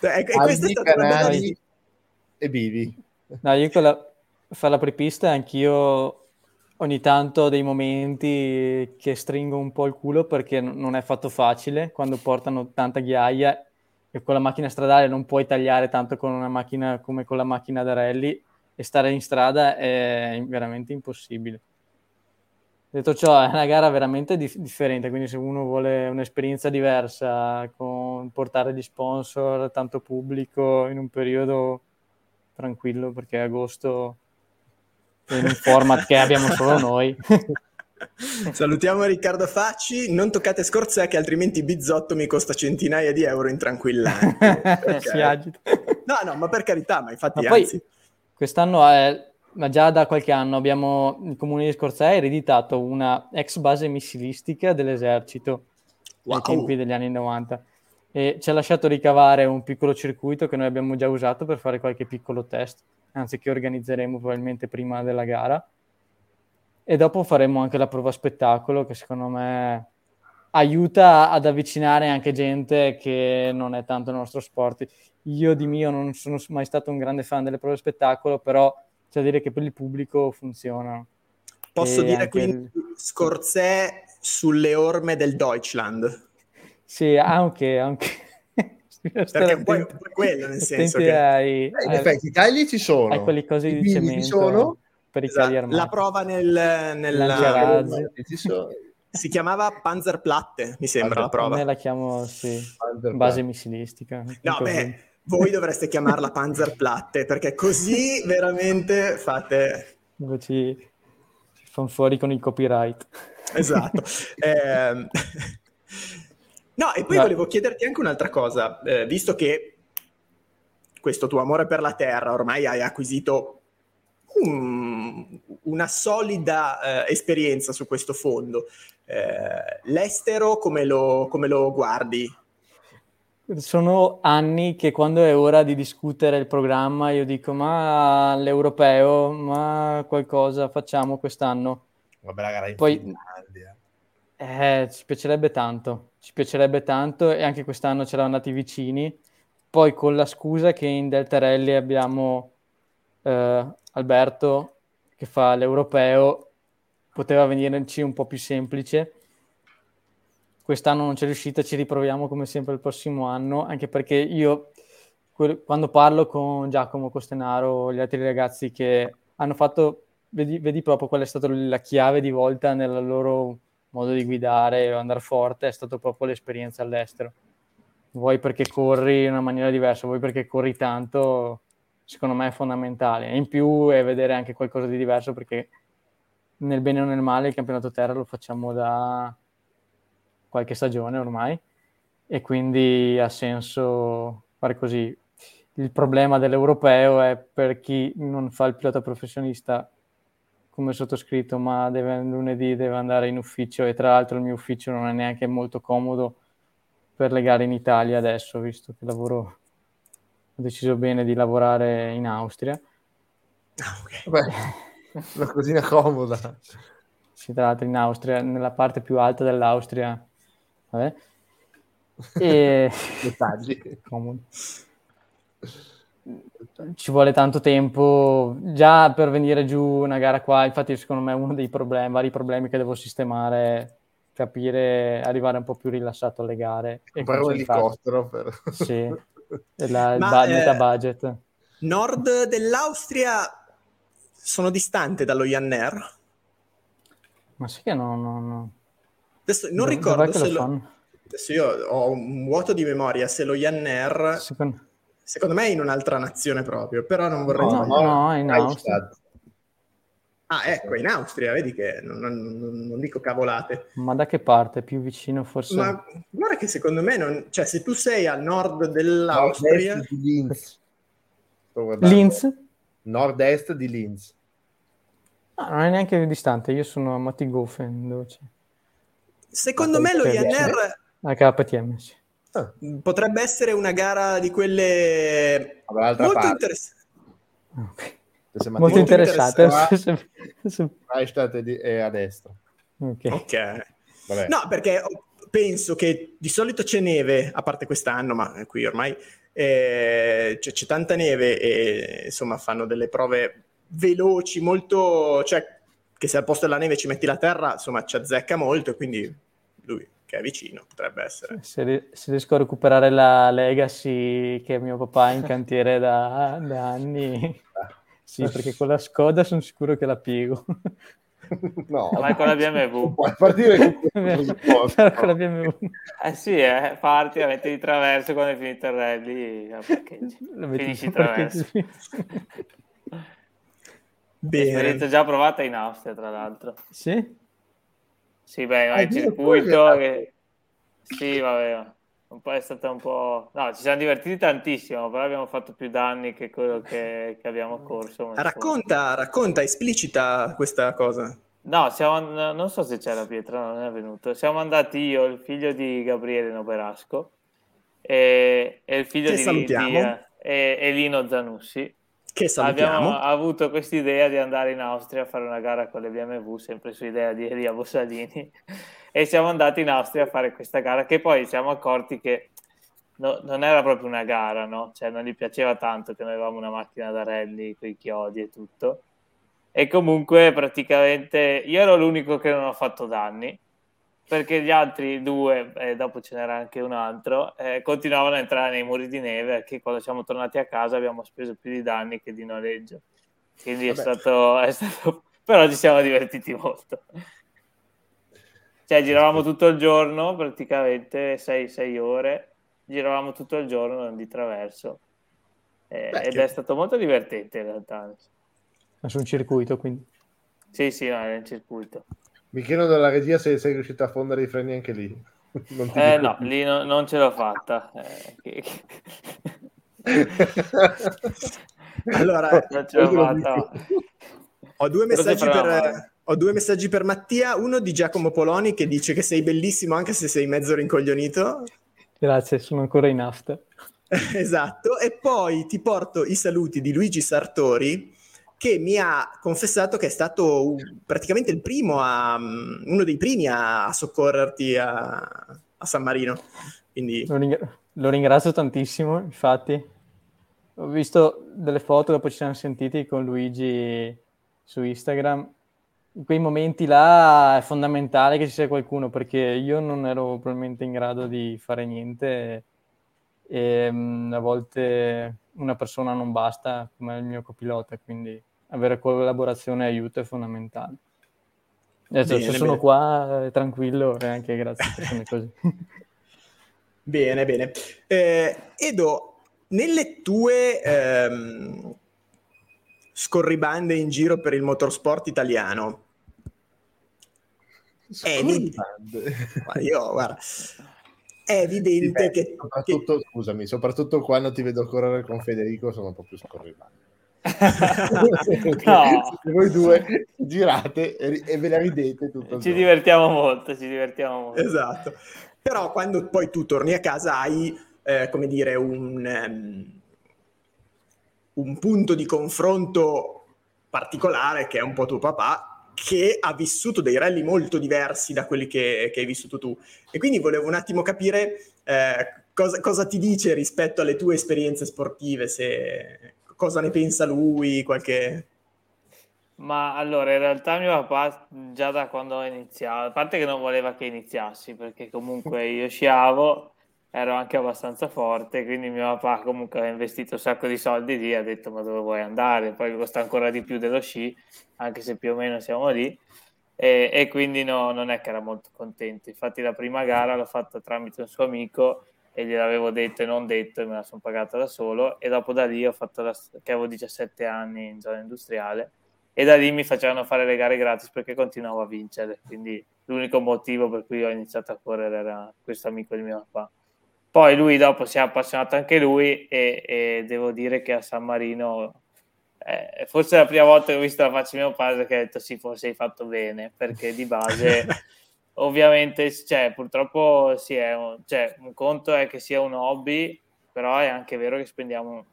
e, questa è stata una di... e vivi. No, io con la, fare la prepista anch'io ogni tanto ho dei momenti che stringo un po' il culo perché non è fatto facile quando portano tanta ghiaia e con la macchina stradale non puoi tagliare tanto con una macchina come con la macchina da rally e stare in strada è veramente impossibile. Detto ciò, è una gara veramente dif- differente, quindi se uno vuole un'esperienza diversa, con portare gli sponsor, tanto pubblico, in un periodo tranquillo, perché agosto è un format che abbiamo solo noi. <laughs> <laughs> Salutiamo Riccardo Facci, non toccate Scorzè che altrimenti Bizzotto mi costa centinaia di euro in tranquillanti. <laughs> si agita. No, no, ma per carità, ma infatti ma anzi... Quest'anno è ma già da qualche anno abbiamo, il comune di Scorzè ereditato una ex base missilistica dell'esercito wow. ai tempi degli anni 90 e ci ha lasciato ricavare un piccolo circuito che noi abbiamo già usato per fare qualche piccolo test, anzi che organizzeremo probabilmente prima della gara. E dopo faremo anche la prova spettacolo che secondo me aiuta ad avvicinare anche gente che non è tanto il nostro sport. Io di mio non sono mai stato un grande fan delle prove spettacolo, però cioè dire che per il pubblico funziona. Posso e dire quindi il... Scorzè sulle orme del Deutschland. Sì, anche, anche. Perché un po' è quello, nel senso che... Ai, eh, in effetti i tagli ci sono. Hai quelle cose di cemento sono. Per i esatto. armati. La prova nel... nella... Si chiamava Panzerplatte, mi sembra la prova. Me la chiamo, sì, base missilistica. No, beh, voi dovreste chiamarla Panzerplatte, perché così <laughs> veramente fate... Ci, ci fanno fuori con il copyright. Esatto. <laughs> eh... No, e poi no. volevo chiederti anche un'altra cosa, eh, visto che questo tuo amore per la terra ormai hai acquisito un, una solida eh, esperienza su questo fondo, eh, l'estero come lo, come lo guardi? Sono anni che quando è ora di discutere il programma io dico ma l'europeo, ma qualcosa facciamo quest'anno. Vabbè la gara in Poi, Finlandia. Eh, ci piacerebbe tanto, ci piacerebbe tanto e anche quest'anno ce l'hanno andati vicini. Poi con la scusa che in Deltarelli abbiamo eh, Alberto che fa l'europeo, poteva venirci un po' più semplice. Quest'anno non c'è riuscita, ci riproviamo come sempre il prossimo anno, anche perché io quando parlo con Giacomo Costenaro, gli altri ragazzi che hanno fatto, vedi, vedi proprio qual è stata la chiave di volta nella loro modo di guidare o andare forte è stato proprio l'esperienza all'estero. Vuoi perché corri in una maniera diversa, vuoi perché corri tanto, secondo me è fondamentale. In più è vedere anche qualcosa di diverso perché nel bene o nel male il campionato terra lo facciamo da qualche stagione ormai e quindi ha senso fare così. Il problema dell'europeo è per chi non fa il pilota professionista come sottoscritto, ma deve, lunedì deve andare in ufficio e tra l'altro il mio ufficio non è neanche molto comodo per le gare in Italia adesso, visto che lavoro, ho deciso bene di lavorare in Austria. Ah, okay. Beh, <laughs> una cosina comoda. Sì, tra l'altro in Austria, nella parte più alta dell'Austria. Vabbè. E... <laughs> Dettagli. Comodo ci vuole tanto tempo già per venire giù una gara qua. Infatti, secondo me, uno dei problemi, vari problemi che devo sistemare è capire, arrivare un po' più rilassato alle gare. Comprare un elicottero per... Sì, <laughs> la, Ma, il eh, budget. Nord dell'Austria sono distante dallo Janner? Ma sì che no, no, no. Adesso non Dov- ricordo se lo... lo Adesso io ho un vuoto di memoria se lo Janner... Secondo Secondo me è in un'altra nazione proprio, però non vorrei... No, no, no, in Austria. Ah, ecco, in Austria, vedi che non, non, non, dico cavolate. Ma da che parte? Più vicino forse? Ma guarda che secondo me, non... cioè se tu sei al nord dell'Austria... Nord-est di Linz. Linz? Nord-est di Linz. Ah, non è neanche distante, io sono a Mattigofen, dove c'è. Secondo me lo INR... A KTM, sì. Ah. Potrebbe essere una gara di quelle molto interessanti. Okay. Molto, molto interessante. Reichstadt <laughs> è a destra. Ok. okay. No, perché penso che di solito c'è neve, a parte quest'anno, ma qui ormai eh, c'è, c'è, tanta neve e insomma fanno delle prove veloci, molto... cioè che se al posto della neve ci metti la terra, insomma ci azzecca molto e quindi lui che è vicino, potrebbe essere. Se, se, riesco a recuperare la legacy che mio papà è in cantiere da, da anni, sì, perché con la Skoda sono sicuro che la piego. <laughs> No, vai con la BMW. <laughs> Puoi partire con, <laughs> con la BMW. Eh sì, eh, parti, la metti di traverso quando è finito il rally, finisci di traverso. Bene. Esperienza già provata in Austria, tra l'altro. Sì? Sì, beh, ma il circuito che... Sì, vabbè, un po' è stato un po'... No, ci siamo divertiti tantissimo, però abbiamo fatto più danni che quello che, che abbiamo <laughs> corso. Racconta, racconta, esplicita questa cosa. No, siamo, non so se c'era Pietro, non è venuto. Siamo andati io, il figlio di Gabriele Noberasco e, e il figlio che di, di e, e Lino Zanussi che salutiamo. Abbiamo avuto questa idea di andare in Austria a fare una gara con le BMW, sempre su idea di Elia Bossalini, e siamo andati in Austria a fare questa gara che poi siamo accorti che no, non era proprio una gara, no? Cioè non gli piaceva tanto che noi avevamo una macchina da rally con i chiodi e tutto. E comunque praticamente io ero l'unico che non ho fatto danni perché gli altri due, e eh, dopo ce n'era anche un altro, eh, continuavano a entrare nei muri di neve che quando siamo tornati a casa abbiamo speso più di danni che di noleggio. Quindi è stato, è stato, Però ci siamo divertiti molto. Cioè giravamo tutto il giorno, praticamente 6 ore, giravamo tutto il giorno di traverso. Eh, Beh, ed che... è stato molto divertente in realtà. Ma su un circuito quindi? Sì, sì, no, è un circuito. Mi chiedo dalla regia se sei riuscito a fondere i freni anche lì. <laughs> eh no, lì no, non ce l'ho fatta. Eh, allora, <laughs> <laughs> non ce l'ho fatta. Ho due, messaggi per, ho due messaggi per Mattia, uno di Giacomo Poloni che dice che sei bellissimo anche se sei mezzo rincoglionito. Grazie, sono ancora in after. <laughs> esatto, e poi ti porto i saluti di Luigi Sartori che mi ha confessato che è stato praticamente il primo a, uno dei primi a, soccorrerti a, a San Marino. Quindi... Lo, ring- lo, ringrazio tantissimo, infatti. Ho visto delle foto, dopo ci siamo sentiti con Luigi su Instagram. In quei momenti là è fondamentale che ci sia qualcuno perché io non ero probabilmente in grado di fare niente e, e a volte una persona non basta come il mio copilota, quindi avere collaborazione e aiuto è fondamentale. Adesso bene, sono bene. qua eh, tranquillo e anche grazie a persone così. bene, bene. Eh, Edo, nelle tue ehm, scorribande in giro per il motorsport italiano, è evidente, io, guarda, è evidente Dipende, che, soprattutto, che... Scusami, soprattutto quando ti vedo correre con Federico sono proprio scorribande. <laughs> <laughs> No. voi due girate e, e ve la ridete tutto ci divertiamo molto ci divertiamo molto. Esatto. Però quando poi tu torni a casa hai eh, come dire un, um, un punto di confronto particolare che è un po' tuo papà che ha vissuto dei rally molto diversi da quelli che, che hai vissuto tu. E quindi volevo un attimo capire eh, cosa, cosa, ti dice rispetto alle tue esperienze sportive se cosa ne pensa lui, qualche... Ma allora, in realtà mio papà già da quando ho iniziato, a parte che non voleva che iniziassi, perché comunque io sciavo, ero anche abbastanza forte, quindi mio papà comunque ha investito un sacco di soldi lì, ha detto ma dove vuoi andare? Poi costa ancora di più dello sci, anche se più o meno siamo lì, e, e quindi no, non è che era molto contento. Infatti la prima gara l'ho fatta tramite un suo amico e gliel'avevo detto e non detto e me la sono pagata da solo e dopo da lì ho fatto la, che avevo 17 anni in zona industriale e da lì mi facevano fare le gare gratis perché continuavo a vincere quindi l'unico motivo per cui ho iniziato a correre era questo amico di mio papà poi lui dopo si è appassionato anche lui e, e devo dire che a San Marino eh, forse è la prima volta che ho visto la faccia di mio padre che ha detto sì forse hai fatto bene perché di base <laughs> ovviamente cioè, purtroppo sì, è un, cioè, un conto è che sia un hobby, però è anche vero che spendiamo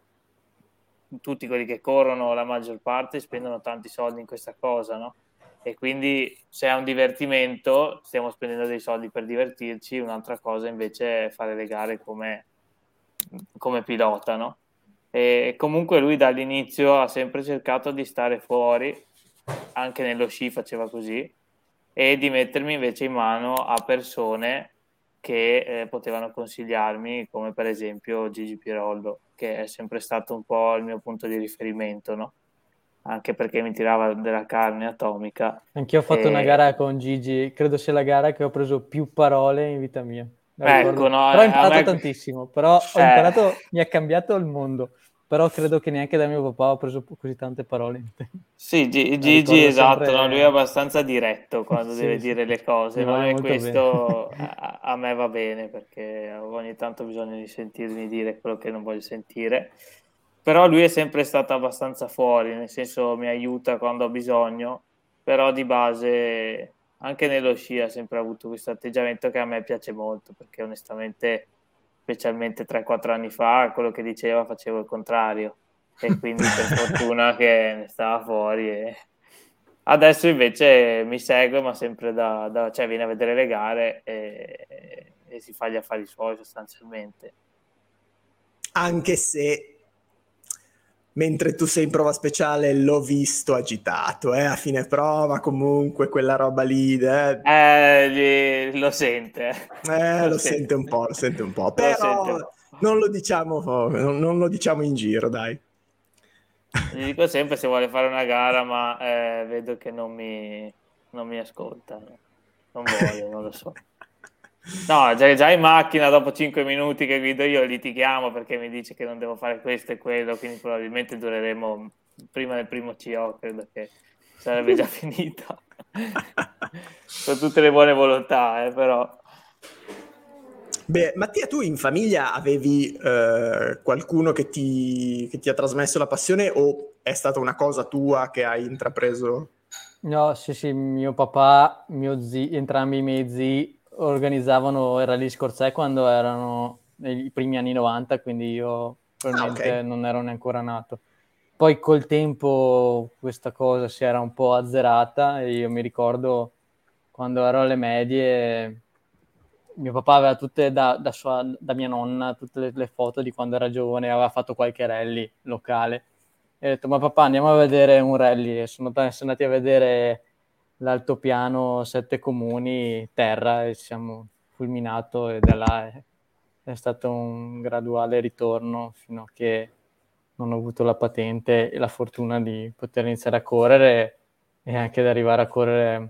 tutti quelli che corrono, la maggior parte spendono tanti soldi in questa cosa, no? E quindi se è un divertimento, stiamo spendendo dei soldi per divertirci, un'altra cosa invece è fare le gare come, come pilota, no? E comunque lui dall'inizio ha sempre cercato di stare fuori, anche nello sci faceva così, e di mettermi invece in mano a persone che eh, potevano consigliarmi, come per esempio Gigi Pirollo, che è sempre stato un po' il mio punto di riferimento, no? Anche perché mi tirava della carne atomica. Anch'io ho fatto e... una gara con Gigi, credo sia la gara che ho preso più parole in vita mia. Ecco, no, però ho imparato me... tantissimo, però eh... ho imparato, mi ha cambiato il mondo però credo che neanche da mio papà ho preso così tante parole. Sì, G- Gigi esatto, sempre... no? lui è abbastanza diretto quando sì, deve sì, dire le cose, ma questo a, a, me va bene perché ogni tanto bisogna di sentirmi dire quello che non voglio sentire. Però lui è sempre stato abbastanza fuori, nel senso mi aiuta quando ho bisogno, però di base anche nello sci ha sempre avuto questo atteggiamento che a me piace molto perché onestamente specialmente 3-4 anni fa, quello che diceva facevo il contrario. E quindi per <laughs> fortuna che ne stava fuori e adesso invece mi segue ma sempre da, da cioè viene a vedere le gare e, e, si fa gli affari suoi sostanzialmente. Anche se mentre tu sei in prova speciale l'ho visto agitato, eh, a fine prova comunque quella roba lì. Eh, eh lo sente. Eh, lo, lo sente. sente. un po', lo sente un po', però non lo diciamo, non, non lo diciamo in giro, dai. Gli dico sempre se vuole fare una gara, ma eh, vedo che non mi, non mi ascolta. Non voglio, non lo so. <laughs> No, già, già, in macchina dopo 5 minuti che guido io litighiamo perché mi dice che non devo fare questo e quello, quindi probabilmente dureremo prima del primo CO, credo che sarebbe già <laughs> finita. Con tutte le buone volontà, eh, però. Beh, Mattia, tu in famiglia avevi eh, qualcuno che ti, che ti ha trasmesso la passione o è stata una cosa tua che hai intrapreso? No, sì, sì, mio papà, mio zio, entrambi i miei zii organizzavano il Rally Scorzè quando erano nei primi anni 90, quindi io probabilmente ah, okay. non ero neanche ancora nato. Poi col tempo questa cosa si era un po' azzerata e io mi ricordo quando ero alle medie mio papà aveva tutte da, da, sua, da mia nonna tutte le, le, foto di quando era giovane aveva fatto qualche rally locale e ho detto ma papà andiamo a vedere un rally e sono, sono andati a vedere l'altopiano Sette Comuni terra e siamo fulminato e da là è, è, stato un graduale ritorno fino a che non ho avuto la patente e la fortuna di poter iniziare a correre e anche di arrivare a correre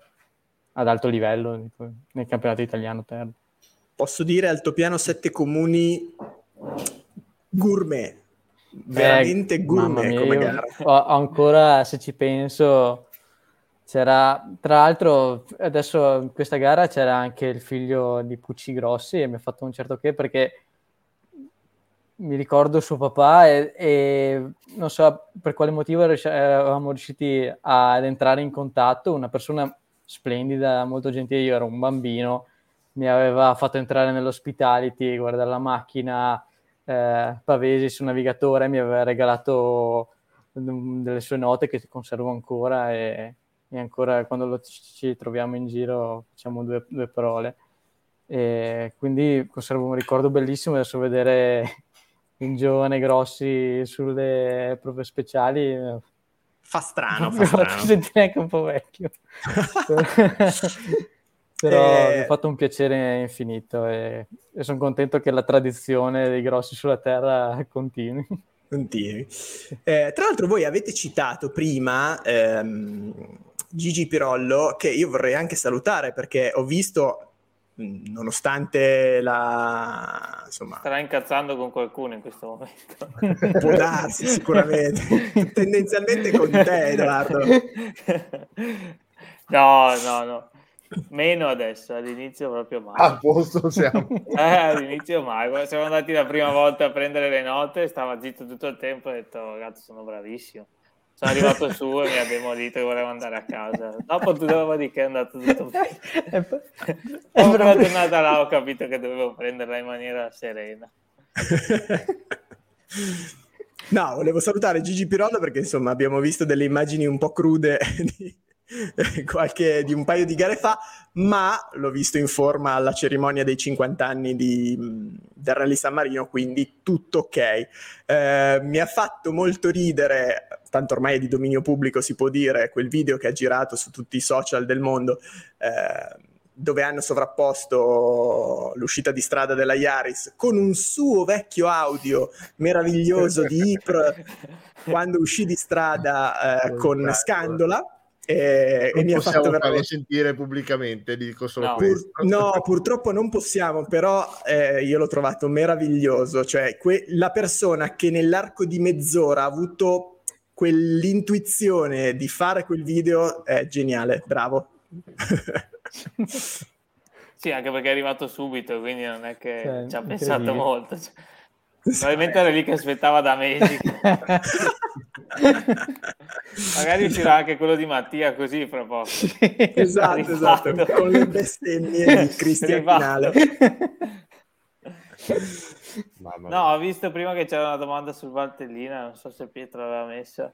ad alto livello nel campionato italiano terra. Posso dire altopiano Sette Comuni gourmet, veramente eh, gourmet mia, come gara. Ho, ancora, se ci penso, c'era, tra l'altro, adesso in questa gara c'era anche il figlio di Pucci Grossi e mi ha fatto un certo che perché mi ricordo suo papà e, e non so per quale motivo eravamo riusciti ad entrare in contatto, una persona splendida, molto gentile, io ero un bambino, mi aveva fatto entrare nell'hospitality, guardare la macchina eh, Pavesi sul navigatore, mi aveva regalato delle sue note che conservo ancora e e ancora quando ci troviamo in giro facciamo due, due parole. E quindi conservo un ricordo bellissimo adesso vedere <laughs> un giovane grossi sulle prove speciali fa strano, fa strano. <laughs> mi sentire anche un po' vecchio <laughs> però e... mi ha fatto un piacere infinito e, e sono contento che la tradizione dei grossi sulla terra continui continui eh, tra l'altro voi avete citato prima ehm, Gigi Pirollo, che io vorrei anche salutare perché ho visto, nonostante la... Insomma... Starà incazzando con qualcuno in questo momento. <laughs> Può darsi sicuramente, tendenzialmente con te Edoardo. <laughs> No, no, no. Meno adesso, all'inizio proprio mai. A posto siamo. <laughs> eh, all'inizio mai. Quando siamo andati la prima volta a prendere le note, stava zitto tutto il tempo e ho detto, ragazzi, sono bravissimo sono arrivato su e mi ha demolito che volevo andare a casa. Dopo dopodiché è andato tutto bene. Ho una giornata là ho capito che dovevo prenderla in maniera serena. No, volevo salutare Gigi Pirollo perché insomma abbiamo visto delle immagini un po' crude <laughs> di, <laughs> qualche, di un paio di gare fa, ma l'ho visto in forma alla cerimonia dei 50 anni di, del Rally San Marino, quindi tutto ok. Eh, mi ha fatto molto ridere tanto ormai è di dominio pubblico si può dire, quel video che ha girato su tutti i social del mondo, eh, dove hanno sovrapposto l'uscita di strada della Yaris con un suo vecchio audio meraviglioso di <laughs> Ipr quando uscì di strada eh, con Scandola e, non e mi ha fatto veramente... sentire pubblicamente, dico solo no. questo. Pur, no, purtroppo non possiamo, però eh, io l'ho trovato meraviglioso, cioè que- la persona che nell'arco di mezz'ora ha avuto quell'intuizione di fare quel video è geniale, bravo. <laughs> sì, anche perché è arrivato subito, quindi non è che cioè, ci ha pensato molto. Cioè, probabilmente era lì che aspettava da mesi. <laughs> <laughs> Magari uscirà anche quello di Mattia così fra poco. <laughs> esatto, esatto, con le bestemmie di Cristian Finale. no, ho visto prima che c'era una domanda sul Valtellina, non so se Pietro l'aveva messa.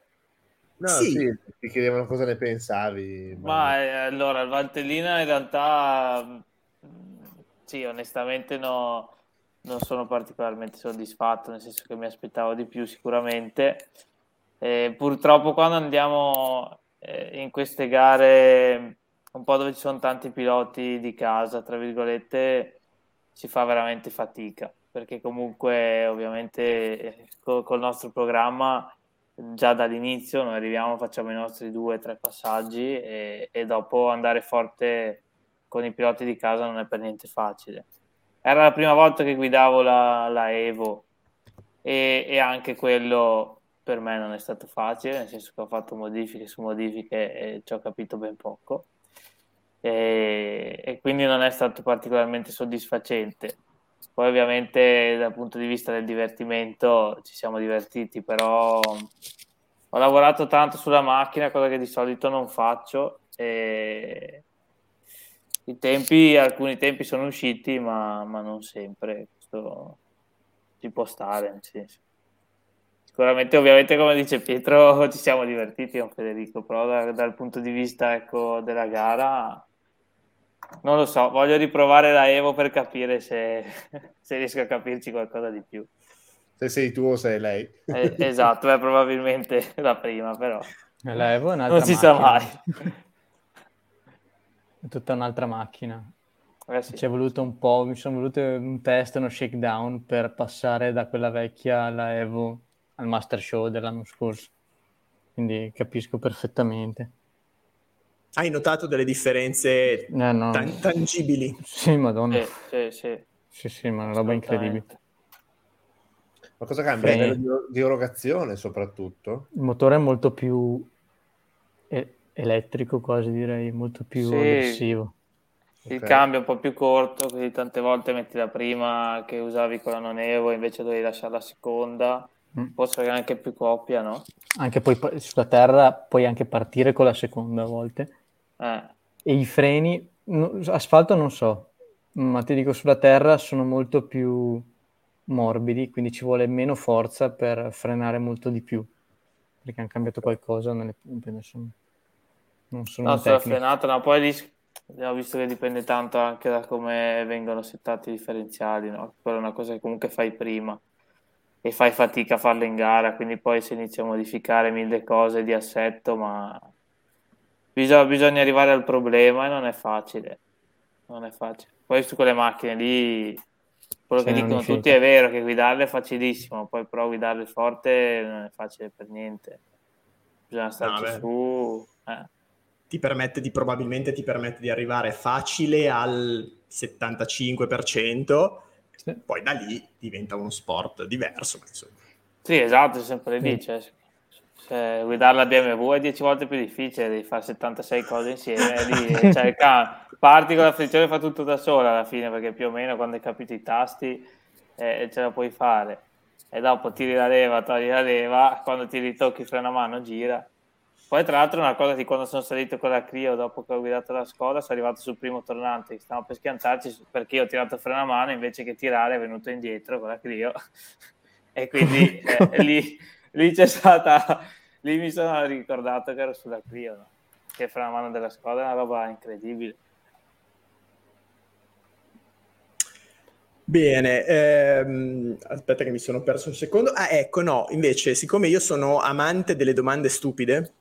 No, sì. sì, ti chiedevano cosa ne pensavi. Ma, ma eh, allora, il Valtellina in realtà, sì, onestamente no, non sono particolarmente soddisfatto, nel senso che mi aspettavo di più sicuramente Eh, purtroppo quando andiamo eh, in queste gare un po' dove ci sono tanti piloti di casa, tra virgolette, si fa veramente fatica, perché comunque ovviamente col, col nostro programma già dall'inizio noi arriviamo, facciamo i nostri due o tre passaggi e, e, dopo andare forte con i piloti di casa non è per niente facile. Era la prima volta che guidavo la, la Evo e, e, anche quello per me non è stato facile, nel senso che ho fatto modifiche su modifiche e ci ho capito ben poco e, e quindi non è stato particolarmente soddisfacente. Poi ovviamente dal punto di vista del divertimento ci siamo divertiti, però ho lavorato tanto sulla macchina, cosa che di solito non faccio e i tempi, alcuni tempi sono usciti, ma, ma non sempre. Questo ci può stare, nel senso. Sicuramente, ovviamente, come dice Pietro, <laughs> ci siamo divertiti con Federico, però da, dal punto di vista ecco, della gara non lo so, voglio riprovare la Evo per capire se, <laughs> se riesco a capirci qualcosa di più. Se sei tu o sei lei. Eh, esatto, è probabilmente <laughs> la prima, però. La Evo è un'altra Non si sa mai. È tutta un'altra macchina. Eh sì. Ci è voluto un po', mi sono voluto un test, uno shakedown per passare da quella vecchia alla Evo al Master Show dell'anno scorso. Quindi capisco perfettamente. Hai notato delle differenze eh, no. tan- tangibili? Sì, madonna. Sì, sì, sì. Sì, sì, ma è una roba incredibile. Ma cosa cambia? Livello di, di erogazione soprattutto? Il motore è molto più e- elettrico, quasi direi, molto più sì. aggressivo. Il okay. cambio è un po' più corto, quindi tante volte metti la prima che usavi con la non Evo, invece dovevi lasciare la seconda. Mm. Posso avere anche più coppia, no? Anche poi sulla terra puoi anche partire con la seconda a volte. Eh. E i freni, no, asfalto non so, ma ti dico sulla terra sono molto più morbidi, quindi ci vuole meno forza per frenare molto di più, perché hanno cambiato qualcosa nelle pompe, non sono, non sono no, sulla frenata, no, poi lì abbiamo visto che dipende tanto anche da come vengono settati i differenziali, no? Quella è una cosa che comunque fai prima e fai fatica a farlo in gara, quindi poi si inizia a modificare mille cose di assetto, ma bisogna, bisogna arrivare al problema e non è facile. Non è facile. Poi su quelle macchine lì, quello che dicono tutti è vero che guidarle è facilissimo, poi però guidarle forte non è facile per niente. Bisogna starci no, su. Eh. Ti permette di, probabilmente ti permette di arrivare facile al 75%, sì. poi da lì diventa uno sport diverso. Sì, esatto, è sempre lì. Cioè, cioè, guidare la BMW è 10 volte più difficile, devi fare 76 cose insieme. Lì, <laughs> cioè, parti con la frizione e fa tutto da sola alla fine, perché più o meno quando hai capito i tasti eh, ce la puoi fare. E dopo tiri la leva, togli la leva, quando ti ritocchi freno a mano gira. Poi tra l'altro una cosa di quando sono salito con la Clio dopo che ho guidato la Skoda, sono arrivato sul primo tornante, stavamo per schiantarci perché io ho tirato freno a mano invece che tirare è venuto indietro con la Clio. <laughs> e quindi eh, <laughs> lì lì c'è stata, lì mi sono ricordato che ero sulla Clio, no? che fra la mano della squadra è una roba incredibile. Bene, ehm, aspetta che mi sono perso un secondo. Ah, ecco, no, invece, siccome io sono amante delle domande stupide,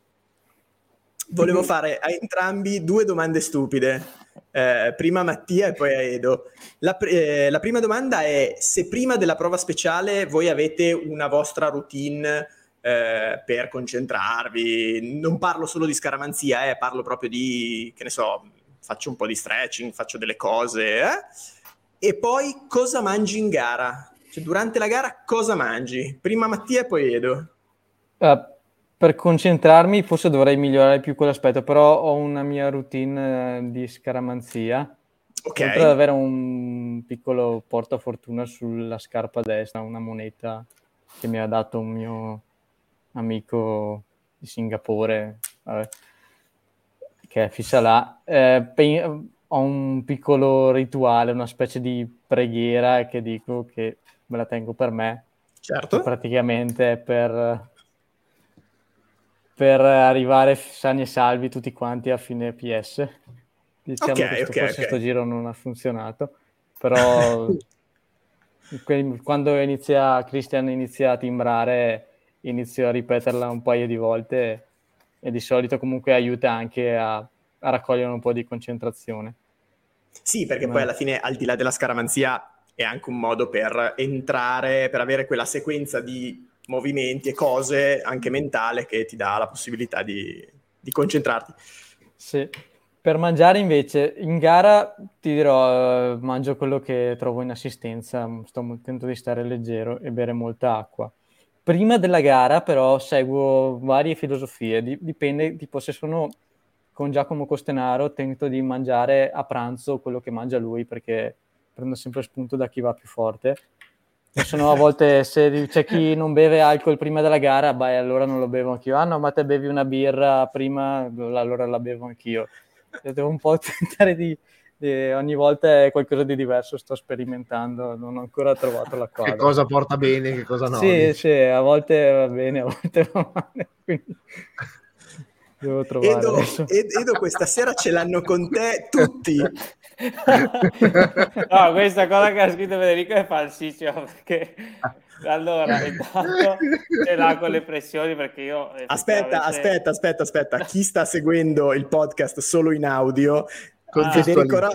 volevo <laughs> fare a entrambi due domande stupide. Eh, prima Mattia e poi a Edo. La, eh, la, prima domanda è se prima della prova speciale voi avete una vostra routine eh, per concentrarvi. Non parlo solo di scaramanzia, eh, parlo proprio di, che ne so, faccio un po' di stretching, faccio delle cose. Eh. E poi cosa mangi in gara? Cioè, durante la gara cosa mangi? Prima Mattia e poi Edo. Uh, per concentrarmi forse dovrei migliorare più quell'aspetto, però ho una mia routine eh, di scaramanzia. Ok. Oltre ad avere un piccolo portafortuna sulla scarpa destra, una moneta che mi ha dato un mio amico di Singapore, vabbè, che è fissa là. Eh, pe- ho un piccolo rituale, una specie di preghiera che dico che me la tengo per me. Certo. Praticamente per per arrivare sani e salvi tutti quanti a fine PS. Diciamo okay, che okay, forse okay. giro non ha funzionato, però <laughs> quando inizia, Christian inizia a timbrare inizio a ripeterla un paio di volte e, e di solito comunque aiuta anche a, a, raccogliere un po' di concentrazione. Sì, perché Ma... poi alla fine, al di là della scaramanzia, è anche un modo per entrare, per avere quella sequenza di movimenti e cose anche mentale che ti dà la possibilità di, di concentrarti. Sì. Per mangiare invece, in gara ti dirò, eh, mangio quello che trovo in assistenza, sto tento di stare leggero e bere molta acqua. Prima della gara però seguo varie filosofie, dipende, tipo se sono con Giacomo Costenaro tento di mangiare a pranzo quello che mangia lui perché prendo sempre spunto da chi va più forte. Se no, a volte se c'è chi non beve alcol prima della gara, beh, allora non lo bevo anch'io. Ah no, ma te bevi una birra prima, allora la bevo anch'io devo un po' <laughs> tentare di, di, ogni volta è qualcosa di diverso, sto sperimentando, non ho ancora trovato la quadra. che cosa porta bene, che cosa no. Sì, sì, a volte va bene, a volte va male, quindi devo trovare Edo, Edo, questa sera ce l'hanno con te tutti. <laughs> no, questa cosa che ha scritto Federico è falsissima perché allora, intanto ce l'ha con le pressioni perché io... Aspetta, aspetta, aspetta, aspetta. Chi sta seguendo il podcast solo in audio, ah, Federico, Ra-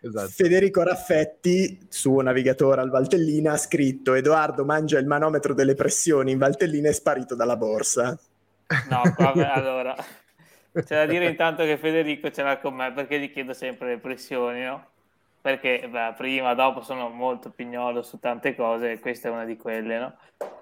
esatto. Federico, Raffetti, suo navigatore al Valtellina, ha scritto Edoardo mangia il manometro delle pressioni in Valtellina è sparito dalla borsa. No, vabbè, allora... C'è da dire intanto che Federico ce l'ha con me perché gli chiedo sempre le pressioni, no? perché beh, prima, dopo sono molto pignolo su tante cose, questa è una di quelle, no?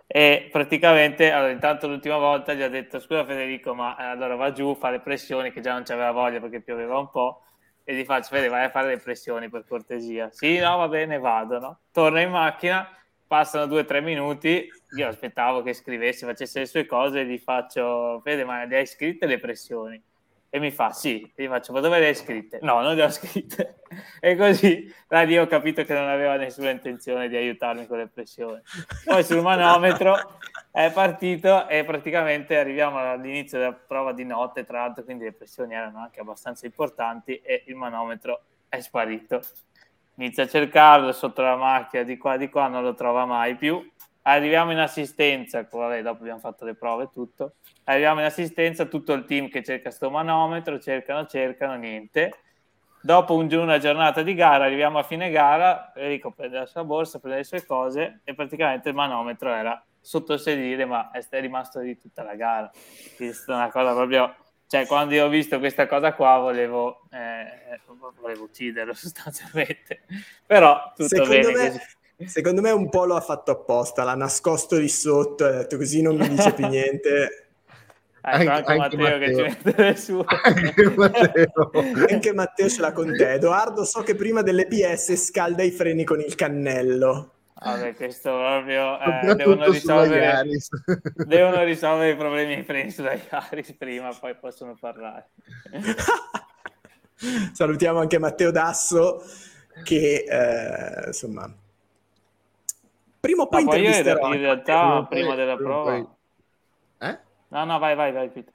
E praticamente, allora, intanto l'ultima volta gli ho detto, scusa Federico, ma eh, allora va giù, fa le pressioni, che già non c'aveva voglia perché pioveva un po', e gli faccio, Fede, vai a fare le pressioni per cortesia. Sì, no, va bene, vado, no? Torno in macchina, passano due o tre minuti, io aspettavo che scrivesse, facesse le sue cose, e gli faccio, Fede, ma le hai scritte le pressioni? E mi fa sì, e gli faccio ma dove le hai scritte? No, non le ho scritte. <laughs> e così da lì ho capito che non aveva nessuna intenzione di aiutarmi con le pressioni. Poi sul manometro è partito e praticamente arriviamo all'inizio della prova di notte, tra l'altro, quindi le pressioni erano anche abbastanza importanti e il manometro è sparito. Inizia a cercarlo sotto la macchina di qua di qua, non lo trova mai più arriviamo in assistenza, vabbè, dopo abbiamo fatto le prove e tutto, arriviamo in assistenza, tutto il team che cerca sto manometro, cercano, cercano, niente. Dopo un, una giornata di gara, arriviamo a fine gara, Enrico prende la sua borsa, prende le sue cose e praticamente il manometro era sotto il sedile, ma è rimasto di tutta la gara. Quindi è una cosa proprio... Cioè, quando io ho visto questa cosa qua, volevo, eh, volevo ucciderlo <laughs> sostanzialmente. Però tutto Secondo bene me... così Secondo me un po' lo ha fatto apposta, l'ha nascosto di sotto, ha detto così non mi dice più niente. <laughs> Ecco, anche, anche, Matteo, Matteo, che ci mette le sue. Anche Matteo. anche Matteo ce l'ha con te. Edoardo so che prima delle PS scalda i freni con il cannello. Vabbè, questo proprio eh, devono, risolvere, <laughs> devono risolvere i problemi ai freni sulla Yaris prima, poi possono parlare. <laughs> Salutiamo anche Matteo Dasso che eh, insomma Prima o poi, no, poi io in realtà prima, prima della prima prova... Poi... Eh? No, no, vai, vai, vai, Peter.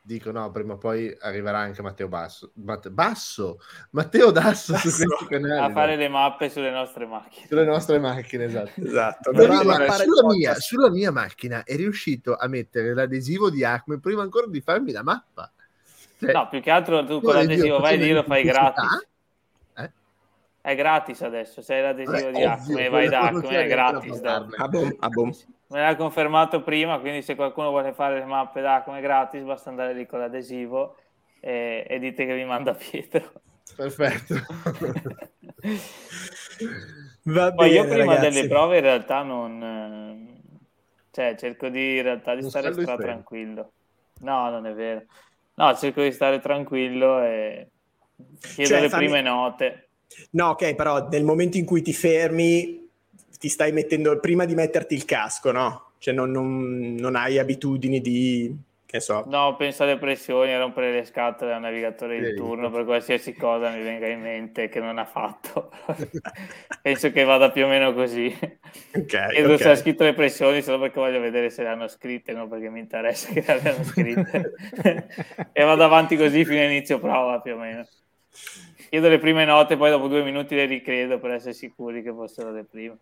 Dico no, prima o poi arriverà anche Matteo Basso. Matte... Basso? Matteo Dasso Basso. su questi canali. A fare le mappe sulle nostre macchine. Sulle nostre macchine, esatto. <laughs> esatto. Però, ma sulla, mia, sulla mia macchina è riuscito a mettere l'adesivo di Acme prima ancora di farmi la mappa. Cioè, no, più che altro tu con l'adesivo vai lì lo fai gratis è gratis adesso. Se hai l'adesivo di Acme e vai da Acme, è gratis. A bom, a bom. Me l'ha confermato prima, quindi se qualcuno vuole fare le mappe d'Acme gratis, basta andare lì con l'adesivo e, e dite che vi manda Pietro. Perfetto. <laughs> Va Poi io prima ragazzi. delle prove in realtà non... Cioè, cerco di, in realtà di non stare stra tranquillo. No, non è vero. No, cerco di stare tranquillo e chiedo cioè, le fammi... prime note No, ok, però nel momento in cui ti fermi, ti stai mettendo prima di metterti il casco, no? Cioè non, non, non hai abitudini di che so. No, penso alle pressioni, a rompere le scatole al navigatore di turno per qualsiasi cosa mi venga in mente che non ha fatto. <laughs> penso che vada più o meno così. Ok. Chiedo okay. se ha scritto le pressioni solo perché voglio vedere se le hanno scritte, non perché mi interessa che le abbiano scritte. <laughs> e vado avanti così fino all'inizio prova più o meno chiedo le prime note, poi dopo due minuti le ricredo per essere sicuri che fossero le prime.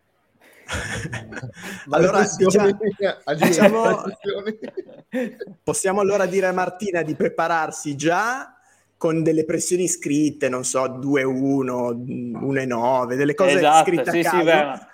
<laughs> allora diciamo, diciamo, <laughs> possiamo allora dire a Martina di prepararsi già con delle pressioni scritte, non so, 2-1, 1-9, delle cose esatto, scritte sì, a caso. Sì, beh,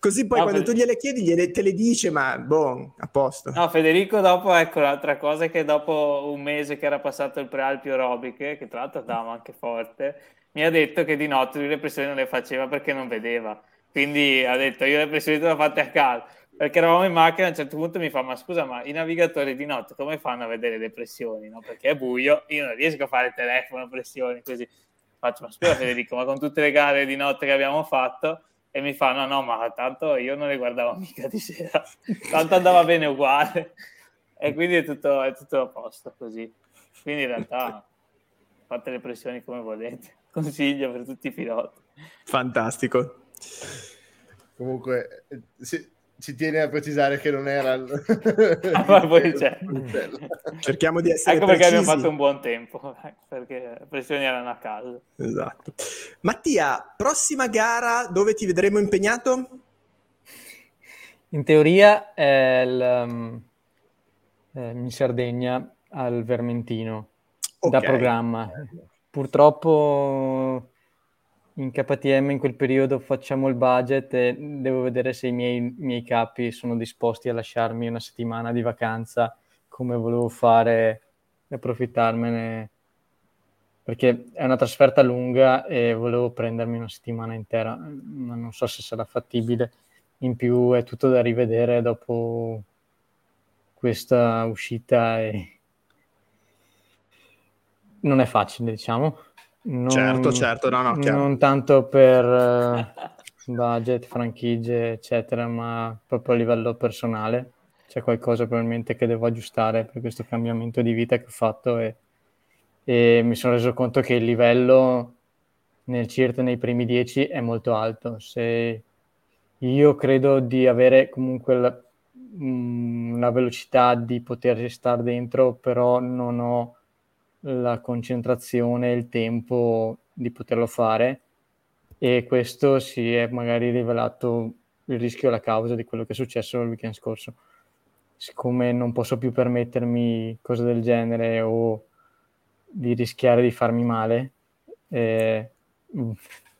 Così poi no, quando Federico... tu gliele chiedi, gliele, te le dice, ma boh, a posto. No, Federico dopo, ecco, l'altra cosa è che dopo un mese che era passato il prealpio aerobiche, che tra l'altro andava anche forte, mi ha detto che di notte lui le pressioni non le faceva perché non vedeva. Quindi ha detto, io le pressioni le ho fatte a casa. Perché eravamo in macchina, a un certo punto mi fa, ma scusa, ma i navigatori di notte come fanno a vedere le pressioni? No? Perché è buio, io non riesco a fare telefono, pressioni, così. Faccio, ma scusa <laughs> Federico, ma con tutte le gare di notte che abbiamo fatto e mi fa no no ma tanto io non le guardavo mica di sera tanto andava bene uguale. E quindi è tutto, è tutto a posto così. Quindi in realtà fate le pressioni come volete. <laughs> Consiglio per tutti i piloti. Fantastico. Comunque sì, ci tiene a precisare che non era il... <laughs> ah, poi <laughs> c'è. cerchiamo di essere ecco perché precisi. abbiamo fatto un buon tempo <laughs> perché le pressioni erano a caso esatto Mattia prossima gara dove ti vedremo impegnato? in teoria è il, um, in Sardegna al Vermentino okay. da programma purtroppo in KTM in quel periodo facciamo il budget e devo vedere se i miei, miei capi sono disposti a lasciarmi una settimana di vacanza come volevo fare e approfittarmene perché è una trasferta lunga e volevo prendermi una settimana intera, ma non so se sarà fattibile. In più è tutto da rivedere dopo questa uscita e non è facile, diciamo. Non, certo, certo, no, no, chiaro. Non tanto per uh, budget, franchigie, eccetera, ma proprio a livello personale. C'è qualcosa probabilmente che devo aggiustare per questo cambiamento di vita che ho fatto e, e mi sono reso conto che il livello nel CIRT nei primi dieci è molto alto. Se io credo di avere comunque la, mh, mm, la velocità di poter stare dentro, però non ho la concentrazione il tempo di poterlo fare e questo si è magari rivelato il rischio e la causa di quello che è successo il weekend scorso. Siccome non posso più permettermi cose del genere o di rischiare di farmi male, eh,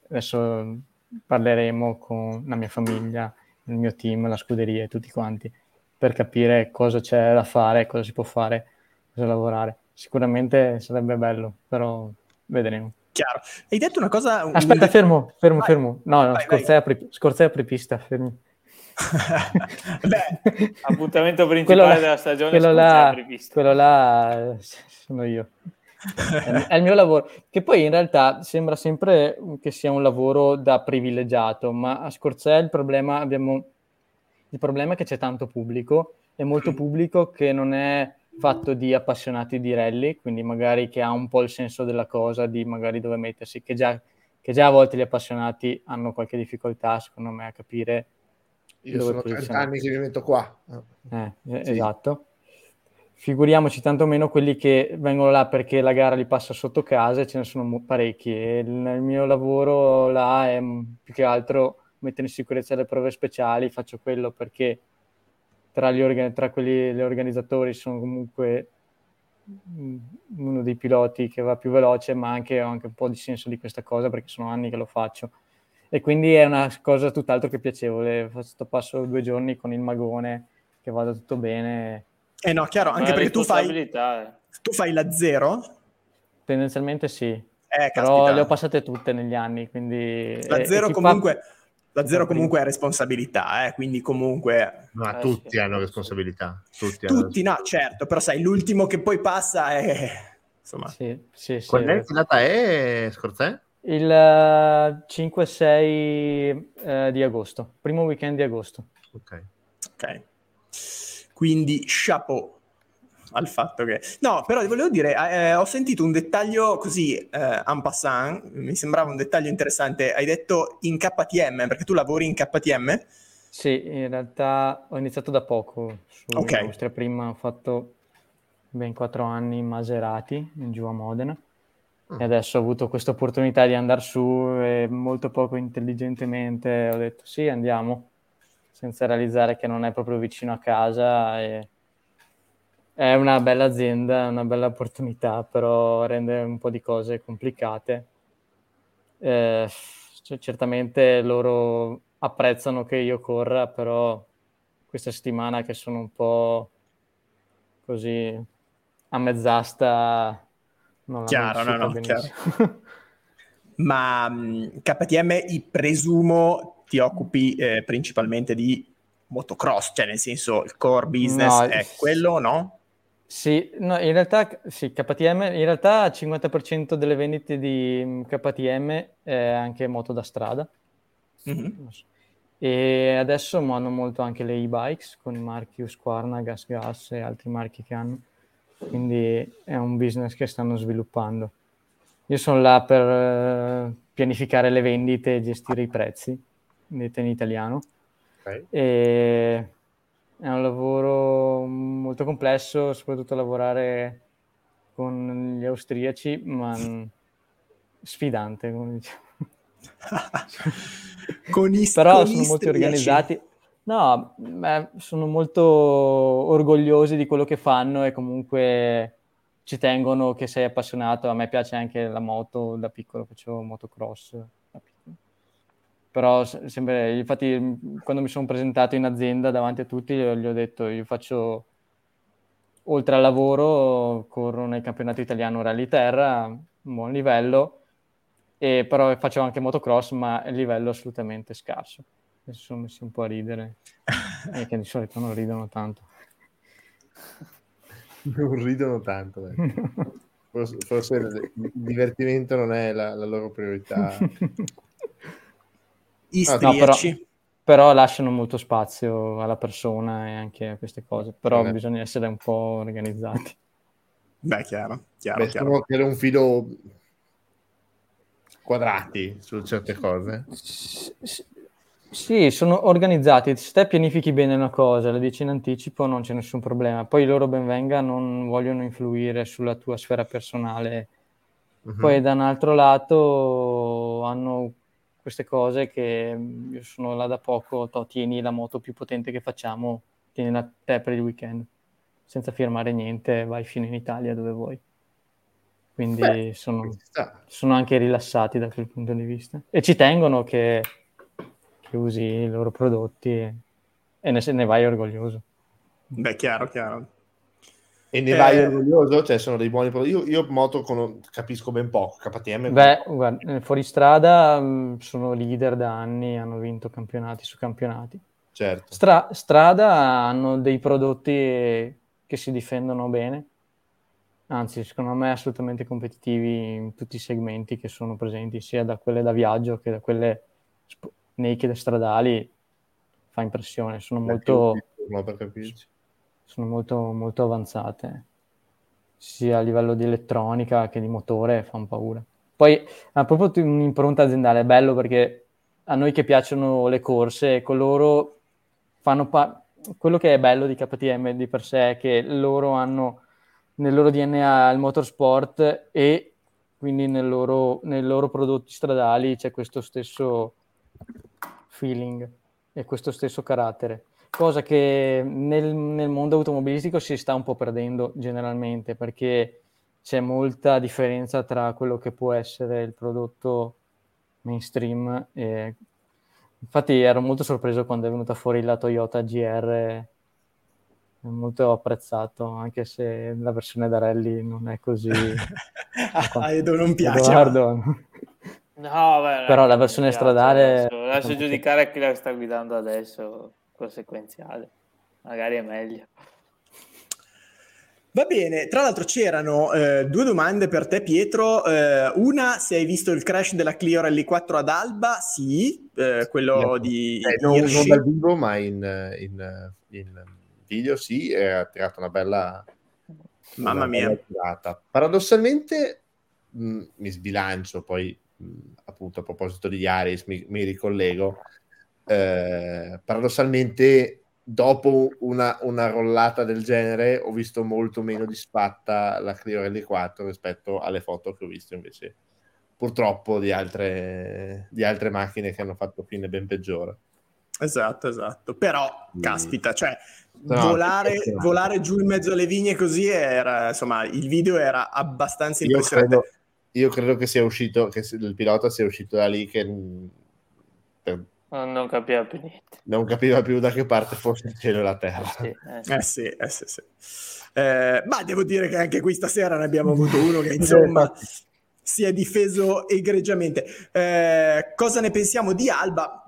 adesso parleremo con la mia famiglia, il mio team, la scuderia e tutti quanti per capire cosa c'è da fare, cosa si può fare, cosa lavorare sicuramente sarebbe bello, però vedremo. Chiaro. Hai detto una cosa... Aspetta, un... fermo, fermo, vai. fermo. No, no, vai, scorzai, vai. Fermi. <laughs> Beh, appuntamento <laughs> principale là, della stagione quello là, quello là sono io. è il mio lavoro, che poi in realtà sembra sempre che sia un lavoro da privilegiato, ma a Scorzè il problema abbiamo il problema è che c'è tanto pubblico e molto pubblico che non è fatto di appassionati di rally, quindi magari che ha un po' il senso della cosa, di magari dove mettersi, che già, che già a volte gli appassionati hanno qualche difficoltà, secondo me, a capire. Io sono 30 anni che mi metto qua. Eh, sì. Esatto. Figuriamoci tanto meno quelli che vengono là perché la gara li passa sotto casa e ce ne sono parecchi. E il mio lavoro là è più che altro mettere in sicurezza le prove speciali, faccio quello perché tra, gli organ- tra quelli, gli organizzatori sono comunque uno dei piloti che va più veloce, ma anche, ho anche un po' di senso di questa cosa perché sono anni che lo faccio. E quindi è una cosa tutt'altro che piacevole. Sto passo due giorni con il magone, che vada tutto bene. Eh no, chiaro, anche perché tu fai, eh. tu fai la zero? Tendenzialmente sì. Eh, però le ho passate tutte negli anni, quindi... La zero comunque... Fa la zero comunque è responsabilità, eh? quindi comunque... Ma eh, tutti sì. hanno responsabilità. Tutti, tutti hanno... no, certo, però sai, l'ultimo che poi passa è... Insomma... Sì, sì, sì. Qual è data è, Scorzè? Il uh, 5-6 uh, di agosto, primo weekend di agosto. Ok. Ok. Quindi, chapeau al fatto che... No, però volevo dire, eh, ho sentito un dettaglio così, eh, en passant, mi sembrava un dettaglio interessante, hai detto in KTM, perché tu lavori in KTM? Sì, in realtà ho iniziato da poco, su okay. Austria prima ho fatto ben quattro anni in Maserati, in giù a Modena, mm. e adesso ho avuto questa opportunità di andare su e molto poco intelligentemente ho detto sì, andiamo. senza realizzare che non è proprio vicino a casa. E è una bella azienda, una bella opportunità, però rende un po' di cose complicate. Eh, cioè, certamente loro apprezzano che io corra, però questa settimana che sono un po' così a mezz'asta non chiaro, no, no, chiaro. <laughs> <laughs> Ma mh, KTM, presumo, ti occupi eh, principalmente di motocross, cioè nel senso il core business no, è quello, no? Sì, no, in realtà sì, KTM, in realtà il 50% delle vendite di KTM è anche moto da strada. Mm-hmm. E adesso hanno molto anche le e-bikes con i marchi Husqvarna, Gas Gas e altri marchi che hanno. Quindi è un business che stanno sviluppando. Io sono là per uh, pianificare le vendite e gestire i prezzi, detto in italiano. Okay. E è un lavoro molto complesso, soprattutto lavorare con gli austriaci, ma sfidante, come diciamo. <laughs> con i Però sono molto organizzati. No, beh, sono molto orgogliosi di quello che fanno e comunque ci tengono che sei appassionato. A me piace anche la moto, da piccolo facevo motocross. Però sempre, infatti quando mi sono presentato in azienda davanti a tutti gli ho detto io faccio, oltre al lavoro, corro nel campionato italiano Rally Terra, un buon livello, e però faccio anche motocross, ma il livello assolutamente scarso. Adesso sono messi un po' a ridere, che di solito non ridono tanto. <laughs> Non ridono tanto, <laughs> forse, forse, il divertimento non è la, la loro priorità. <laughs> Istriaci. No, però, però, lasciano molto spazio alla persona e anche a queste cose, però eh. bisogna essere un po' organizzati. Beh, chiaro, chiaro, Beh, chiaro. Sono un filo quadrati su certe cose. S- sì, sono organizzati. Se te pianifichi bene una cosa, la dici in anticipo, non c'è nessun problema. Poi loro ben venga non vogliono influire sulla tua sfera personale. Uh-huh. Poi da un altro lato hanno queste cose che io sono là da poco, to, tieni la moto più potente che facciamo, tieni la te per il weekend, senza firmare niente, vai fino in Italia dove vuoi. Quindi Beh, sono, sono anche rilassati da quel punto di vista. E ci tengono che che usi i loro prodotti e, e ne, ne, vai orgoglioso. Beh, chiaro, chiaro. E ne eh... vai orgoglioso? Cioè, sono dei buoni prodotti. Io, io moto con... capisco ben poco. KTM. Beh, guarda, fuori strada mh, sono leader da anni, hanno vinto campionati su campionati. Certo. Stra- strada hanno dei prodotti che si difendono bene, anzi, secondo me assolutamente competitivi in tutti i segmenti che sono presenti, sia da quelle da viaggio che da quelle naked stradali fa impressione, sono molto, sono molto, molto avanzate, sia a livello di elettronica che di motore, fa un paura. Poi ha proprio un'impronta aziendale, è bello perché a noi che piacciono le corse, coloro fanno pa- quello che è bello di KTM di per sé è che loro hanno nel loro DNA il motorsport e quindi nel loro, nei loro prodotti stradali c'è questo stesso feeling e questo stesso carattere, cosa che nel, nel mondo automobilistico si sta un po' perdendo generalmente perché c'è molta differenza tra quello che può essere il prodotto mainstream e infatti ero molto sorpreso quando è venuta fuori la Toyota GR molto apprezzato anche se la versione da rally non è così <laughs> a Edo non piace Edoardo, No, beh, però la versione stradale... Adesso. Lascio giudicare chi la sta guidando adesso, col sequenziale. Magari è meglio. Va bene, tra l'altro c'erano eh, due domande per te Pietro, eh, una se hai visto il crash della Clio Rally 4 ad Alba, sì, eh, quello no. di... Eh, non, non, dal vivo ma in, in, in video sì, ha tirato una bella... Mamma una mia. Bella Paradossalmente mh, mm, mi sbilancio, poi appunto a proposito di Yaris mi, mi ricollego, eh, paradossalmente dopo una, una, rollata del genere ho visto molto meno disfatta la Clio Rally4 rispetto alle foto che ho visto invece purtroppo di altre, di altre macchine che hanno fatto fine ben peggiore. Esatto, esatto. Però, mm. caspita, cioè, no, volare, volare, giù in mezzo alle vigne così era, insomma, il video era abbastanza impressionante. Io credo, io credo che sia uscito, che il pilota sia uscito da lì che... Per, non capiva più niente. Non capiva più da che parte fosse il cielo e la terra. Sì, eh, eh sì, eh sì, sì. Eh, ma devo dire che anche qui stasera ne abbiamo avuto uno che <laughs> insomma si è difeso egregiamente. Eh, cosa ne pensiamo di Alba?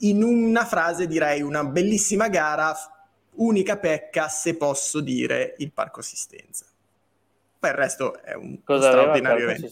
In una frase direi una bellissima gara, unica pecca se posso dire il parco assistenza. Poi il resto è un cosa straordinario evento.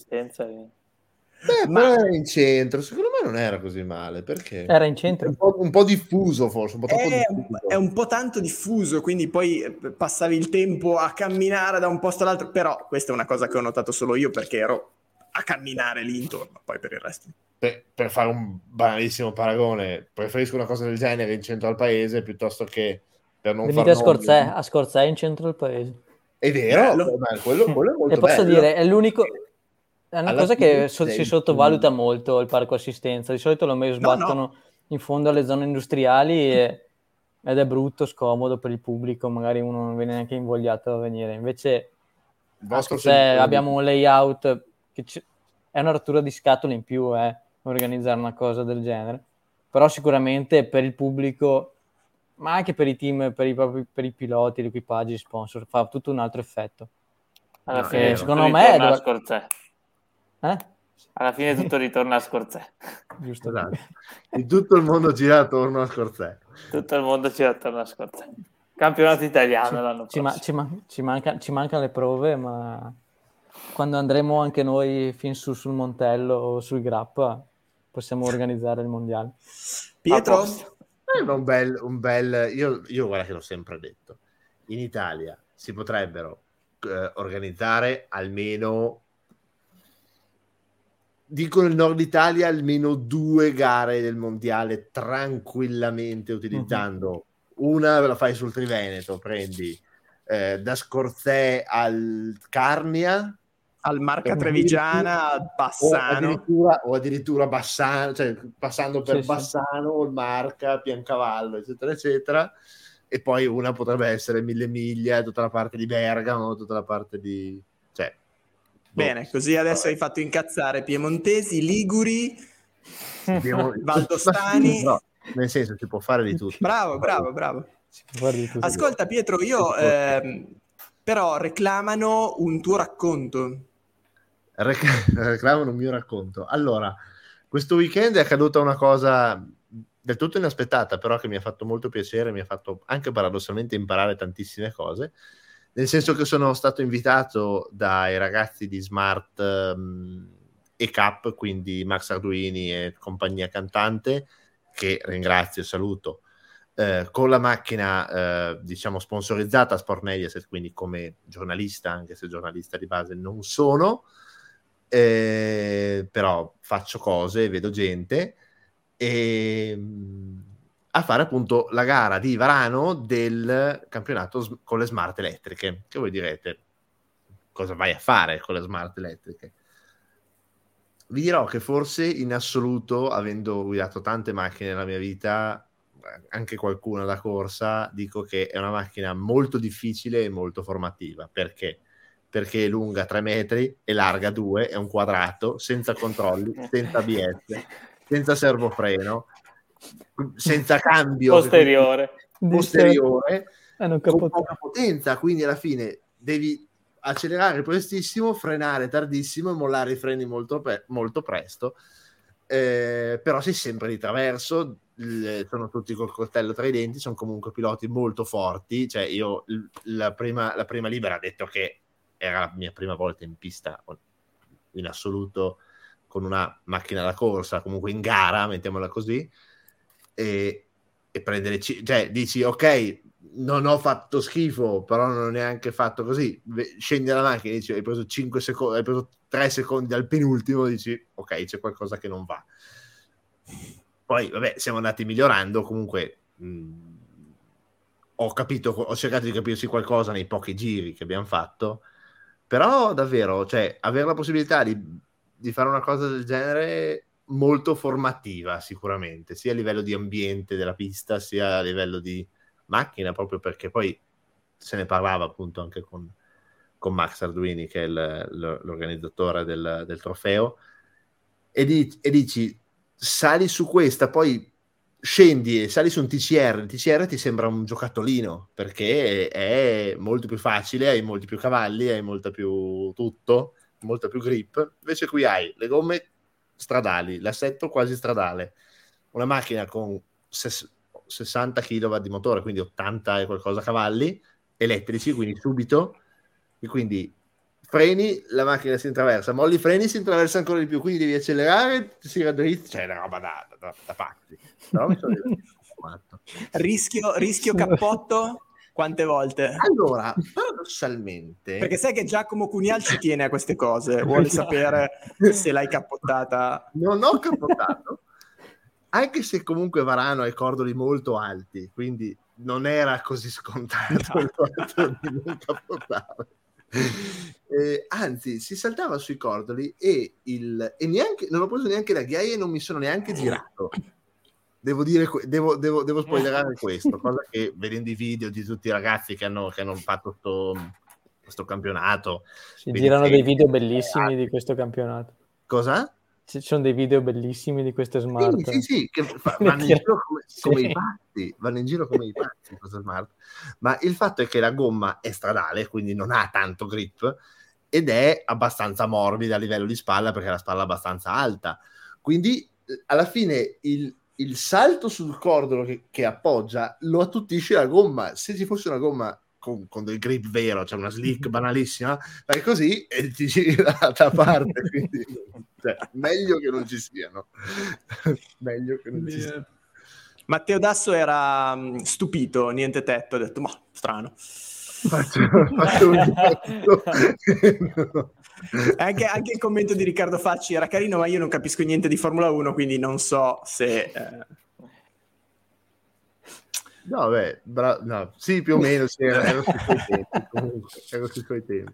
Beh, ma era in centro, secondo me non era così male, perché era in centro. Un po', un po diffuso forse, un po' è, diffuso. è, un po' tanto diffuso, quindi poi eh, passavi il tempo a camminare da un posto all'altro, però questa è una cosa che ho notato solo io perché ero a camminare lì intorno, poi per il resto. Per, per fare un banalissimo paragone, preferisco una cosa del genere in centro al paese piuttosto che per non Venite a Scorzè, a Scorzè in centro al paese. È vero, quello, quello, è <laughs> molto E posso bello. dire, è l'unico è una Alla cosa che so- si sottovaluta molto il parco assistenza. Di solito lo sbattono no, no. in fondo alle zone industriali e, ed è brutto, scomodo per il pubblico. Magari uno non viene neanche invogliato a venire. Invece, se abbiamo un layout che c- è una rottura di scatole in più eh, organizzare una cosa del genere. Però sicuramente per il pubblico, ma anche per i team, per i, per i piloti, gli equipaggi, sponsor, fa tutto un altro effetto. Alla fine, secondo me, è dove... Eh? Alla fine tutto ritorna a Scorzè. Giusto. Esatto. In tutto il mondo gira attorno a Scorzè. Tutto il mondo gira attorno a Scorzè. Campionato italiano ci, l'anno ci, ma, ci, man- ci, manca, ci mancano le prove, ma quando andremo anche noi fin su sul Montello o sul Grappa possiamo organizzare il mondiale. Pietro? Un bel, un bel, io, io guarda che l'ho sempre detto, in Italia si potrebbero eh, organizzare almeno dico nel nord Italia almeno due gare del mondiale tranquillamente utilizzando uh-huh. una la fai sul Triveneto prendi eh, da Scorzè al Carnia al Marca Trevigiana a Bassano o addirittura, o addirittura Bassano cioè passando per sì, Bassano sì. il Marca Piancavallo eccetera eccetera e poi una potrebbe essere Mille Miglia tutta la parte di Bergamo tutta la parte di Bene, boh. così adesso hai fatto incazzare piemontesi, liguri, <laughs> valdostani. <laughs> No, nel senso, si può fare di tutto. Bravo, bravo, bravo. Ascolta Pietro, io eh, però reclamano un tuo racconto. Rec- <laughs> reclamano un mio racconto. Allora, questo weekend è accaduta una cosa del tutto inaspettata, però che mi ha fatto molto piacere, mi ha fatto anche paradossalmente imparare tantissime cose nel senso che sono stato invitato dai ragazzi di Smart um, e Cap, quindi Max Arduini e compagnia cantante, che ringrazio e saluto, eh, con la macchina eh, diciamo sponsorizzata Sport Mediaset, quindi come giornalista, anche se giornalista di base non sono, eh, però faccio cose, vedo gente e a fare appunto la gara di Varano del campionato con le smart elettriche. Che voi direte, cosa vai a fare con le smart elettriche? Vi dirò che forse in assoluto, avendo guidato tante macchine nella mia vita, anche qualcuna da corsa, dico che è una macchina molto difficile e molto formativa. Perché? Perché è lunga 3 metri e larga 2, è un quadrato, senza controlli, senza ABS, <laughs> senza servofreno, senza cambio posteriore, posteriore eh, con poca potenza, quindi alla fine devi accelerare prestissimo, frenare tardissimo e mollare i freni molto, pe- molto presto. Eh, però sei sempre di traverso, l- sono tutti col coltello tra i denti, sono comunque piloti molto forti. Cioè, io l- la, prima, la prima libera ha detto che era la mia prima volta in pista in assoluto con una macchina da corsa, comunque in gara, mettiamola così e, e prendere, c- cioè dici ok, non ho fatto schifo, però non ho neanche fatto così. Scendi dalla macchina e dici hai preso 5 secondi, hai preso 3 secondi al penultimo, dici ok, c'è qualcosa che non va. Poi, vabbè, siamo andati migliorando. Comunque, mh, ho capito, ho cercato di capirsi qualcosa nei pochi giri che abbiamo fatto. Però, davvero, cioè, avere la possibilità di, di fare una cosa del genere molto formativa sicuramente, sia a livello di ambiente della pista, sia a livello di macchina, proprio perché poi se ne parlava appunto anche con, con Max Arduini, che è il, l'organizzatore del, del trofeo, e, di, e dici, sali su questa, poi scendi e sali su un TCR, il TCR ti sembra un giocattolino perché è molto più facile, hai molti più cavalli, hai molta più tutto, molta più grip. Invece qui hai le gomme stradali, l'assetto quasi stradale, una macchina con ses- 60 kW di motore, quindi 80 e qualcosa cavalli elettrici, quindi subito, e quindi freni, la macchina si intraversa, molli i freni, si intraversa ancora di più, quindi devi accelerare, si raddrizza, cioè è una roba da, da, da pazzi. rischio, rischio cappotto quante volte? Allora, <laughs> paradossalmente... Perché sai che Giacomo Cunial ci tiene a queste cose, vuole <laughs> sapere se l'hai cappottata. Non ho cappottato, anche se comunque Varano ha i cordoli molto alti, quindi non era così scontato no. il fatto di non cappottare. Eh, anzi, si saltava sui cordoli e, il, e neanche, non ho preso neanche la ghiaia e non mi sono neanche girato. Devo dire, devo, devo, devo spoilerare <laughs> questo, cosa che vedendo i video di tutti i ragazzi che hanno, che hanno fatto sto, questo campionato. Si girano dei video bellissimi di questo campionato. Cosa? Ci sono dei video bellissimi di queste smart. Sì, sì, sì che <laughs> fa, vanno in giro come, <laughs> come i pazzi, vanno in giro come i pazzi queste smart. Ma il fatto è che la gomma è stradale, quindi non ha tanto grip ed è abbastanza morbida a livello di spalla perché la spalla è abbastanza alta. Quindi alla fine il, il salto sul cordolo che, che, appoggia lo attuttisce la gomma. Se ci fosse una gomma con, con del grip vero, cioè una slick <laughs> banalissima, fai così e ti giri dall'altra parte. <laughs> quindi, cioè, meglio che non ci siano. <laughs> meglio che non ci siano. Matteo Dasso era mm, stupito, niente tetto, ha detto, ma strano. Faccio, faccio un no. <laughs> anche, anche, il commento di Riccardo Facci era carino, ma io non capisco niente di Formula 1, quindi non so se... Eh... No, beh, bra- no, sì, più o meno, sì, ero sui suoi tempi, comunque, ero sui suoi tempi.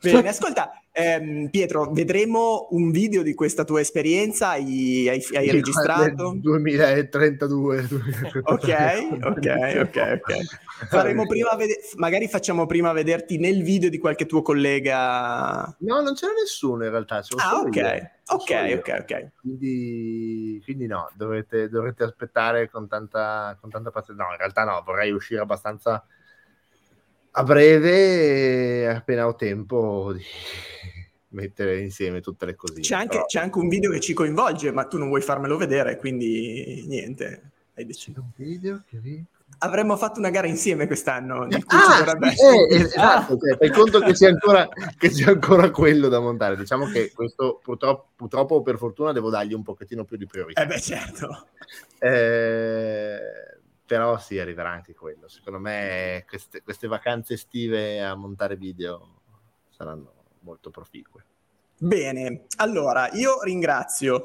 Bene, ascolta, ehm, Pietro, vedremo un video di questa tua esperienza, hai, hai, hai registrato? 2032. 2032. Ok, ok, ok. Faremo prima vede- magari facciamo prima vederti nel video di qualche tuo collega. No, non c'era nessuno in realtà. Ah, ok. Ok, ok, ok. Quindi, quindi no, dovete, dovrete aspettare con tanta, con tanta pazienza. No, in realtà no, vorrei uscire abbastanza a breve, appena ho tempo di <laughs> mettere insieme tutte le cosine. C'è anche, però... c'è anche un video che ci coinvolge, ma tu non vuoi farmelo vedere, quindi niente. Hai deciso. Un video che vi avremmo fatto una gara insieme quest'anno. Di cui ah, dovrebbe eh, esatto, cioè, fai conto che sia, ancora, che sia ancora quello da montare. Diciamo che questo purtroppo, purtroppo per fortuna devo dargli un pochettino più di priorità. Eh beh, certo. Eh, però sì, arriverà anche quello. Secondo me queste, queste vacanze estive a montare video saranno molto proficue. Bene, allora io ringrazio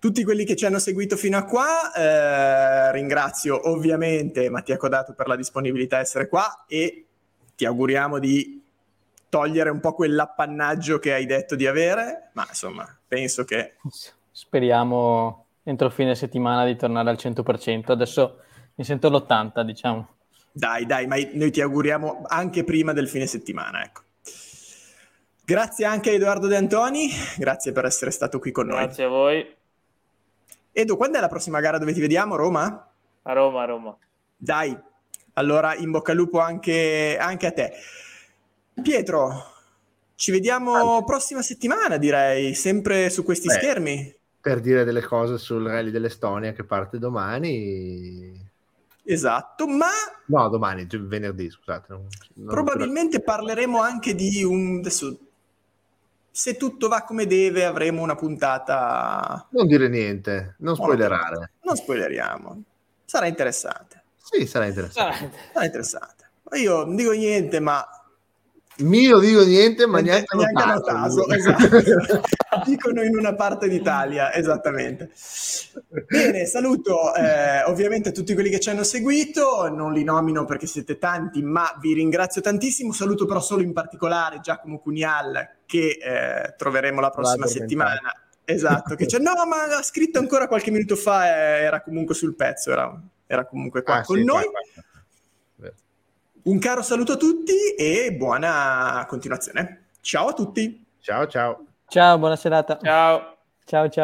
tutti quelli che ci hanno seguito fino a qua, eh, ringrazio ovviamente Mattia Codato per la disponibilità a essere qua e ti auguriamo di togliere un po' quell'appannaggio che hai detto di avere, ma insomma penso che... Speriamo entro fine settimana di tornare al 100%, adesso mi sento l'80 diciamo. Dai, dai, ma noi ti auguriamo anche prima del fine settimana, ecco. Grazie anche a Edoardo De Antoni, grazie per essere stato qui con grazie noi. Grazie a voi. Edo, quando è la prossima gara dove ti vediamo? Roma? A Roma, a Roma. Dai, allora in bocca al lupo anche, anche a te. Pietro, ci vediamo allora. prossima settimana, direi, sempre su questi Beh, schermi. Per dire delle cose sul rally dell'Estonia che parte domani. Esatto, ma... No, domani, venerdì, scusate. Non, non probabilmente parleremo anche di un... Adesso se tutto va come deve, avremo una puntata. Non dire niente, non spoilerare. Non spoileriamo. Sarà interessante. Sì, sarà interessante. Sarà interessante. Io non dico niente, ma mio dico niente, ma neanche, neanche a caso. Esatto. <laughs> Dicono in una parte d'Italia, esattamente. Bene, saluto eh, ovviamente tutti quelli che ci hanno seguito, non li nomino perché siete tanti, ma vi ringrazio tantissimo. Saluto però solo in particolare Giacomo Cunial che eh, troveremo la prossima settimana Esatto, che c'è, no, ma ha scritto ancora qualche minuto fa, eh, era comunque sul pezzo, era, era comunque qua Ah, con sì, noi. qua, qua. Un caro saluto a tutti e buona continuazione. Ciao a tutti. Ciao ciao. Ciao, buona serata. Ciao. Ciao, ciao.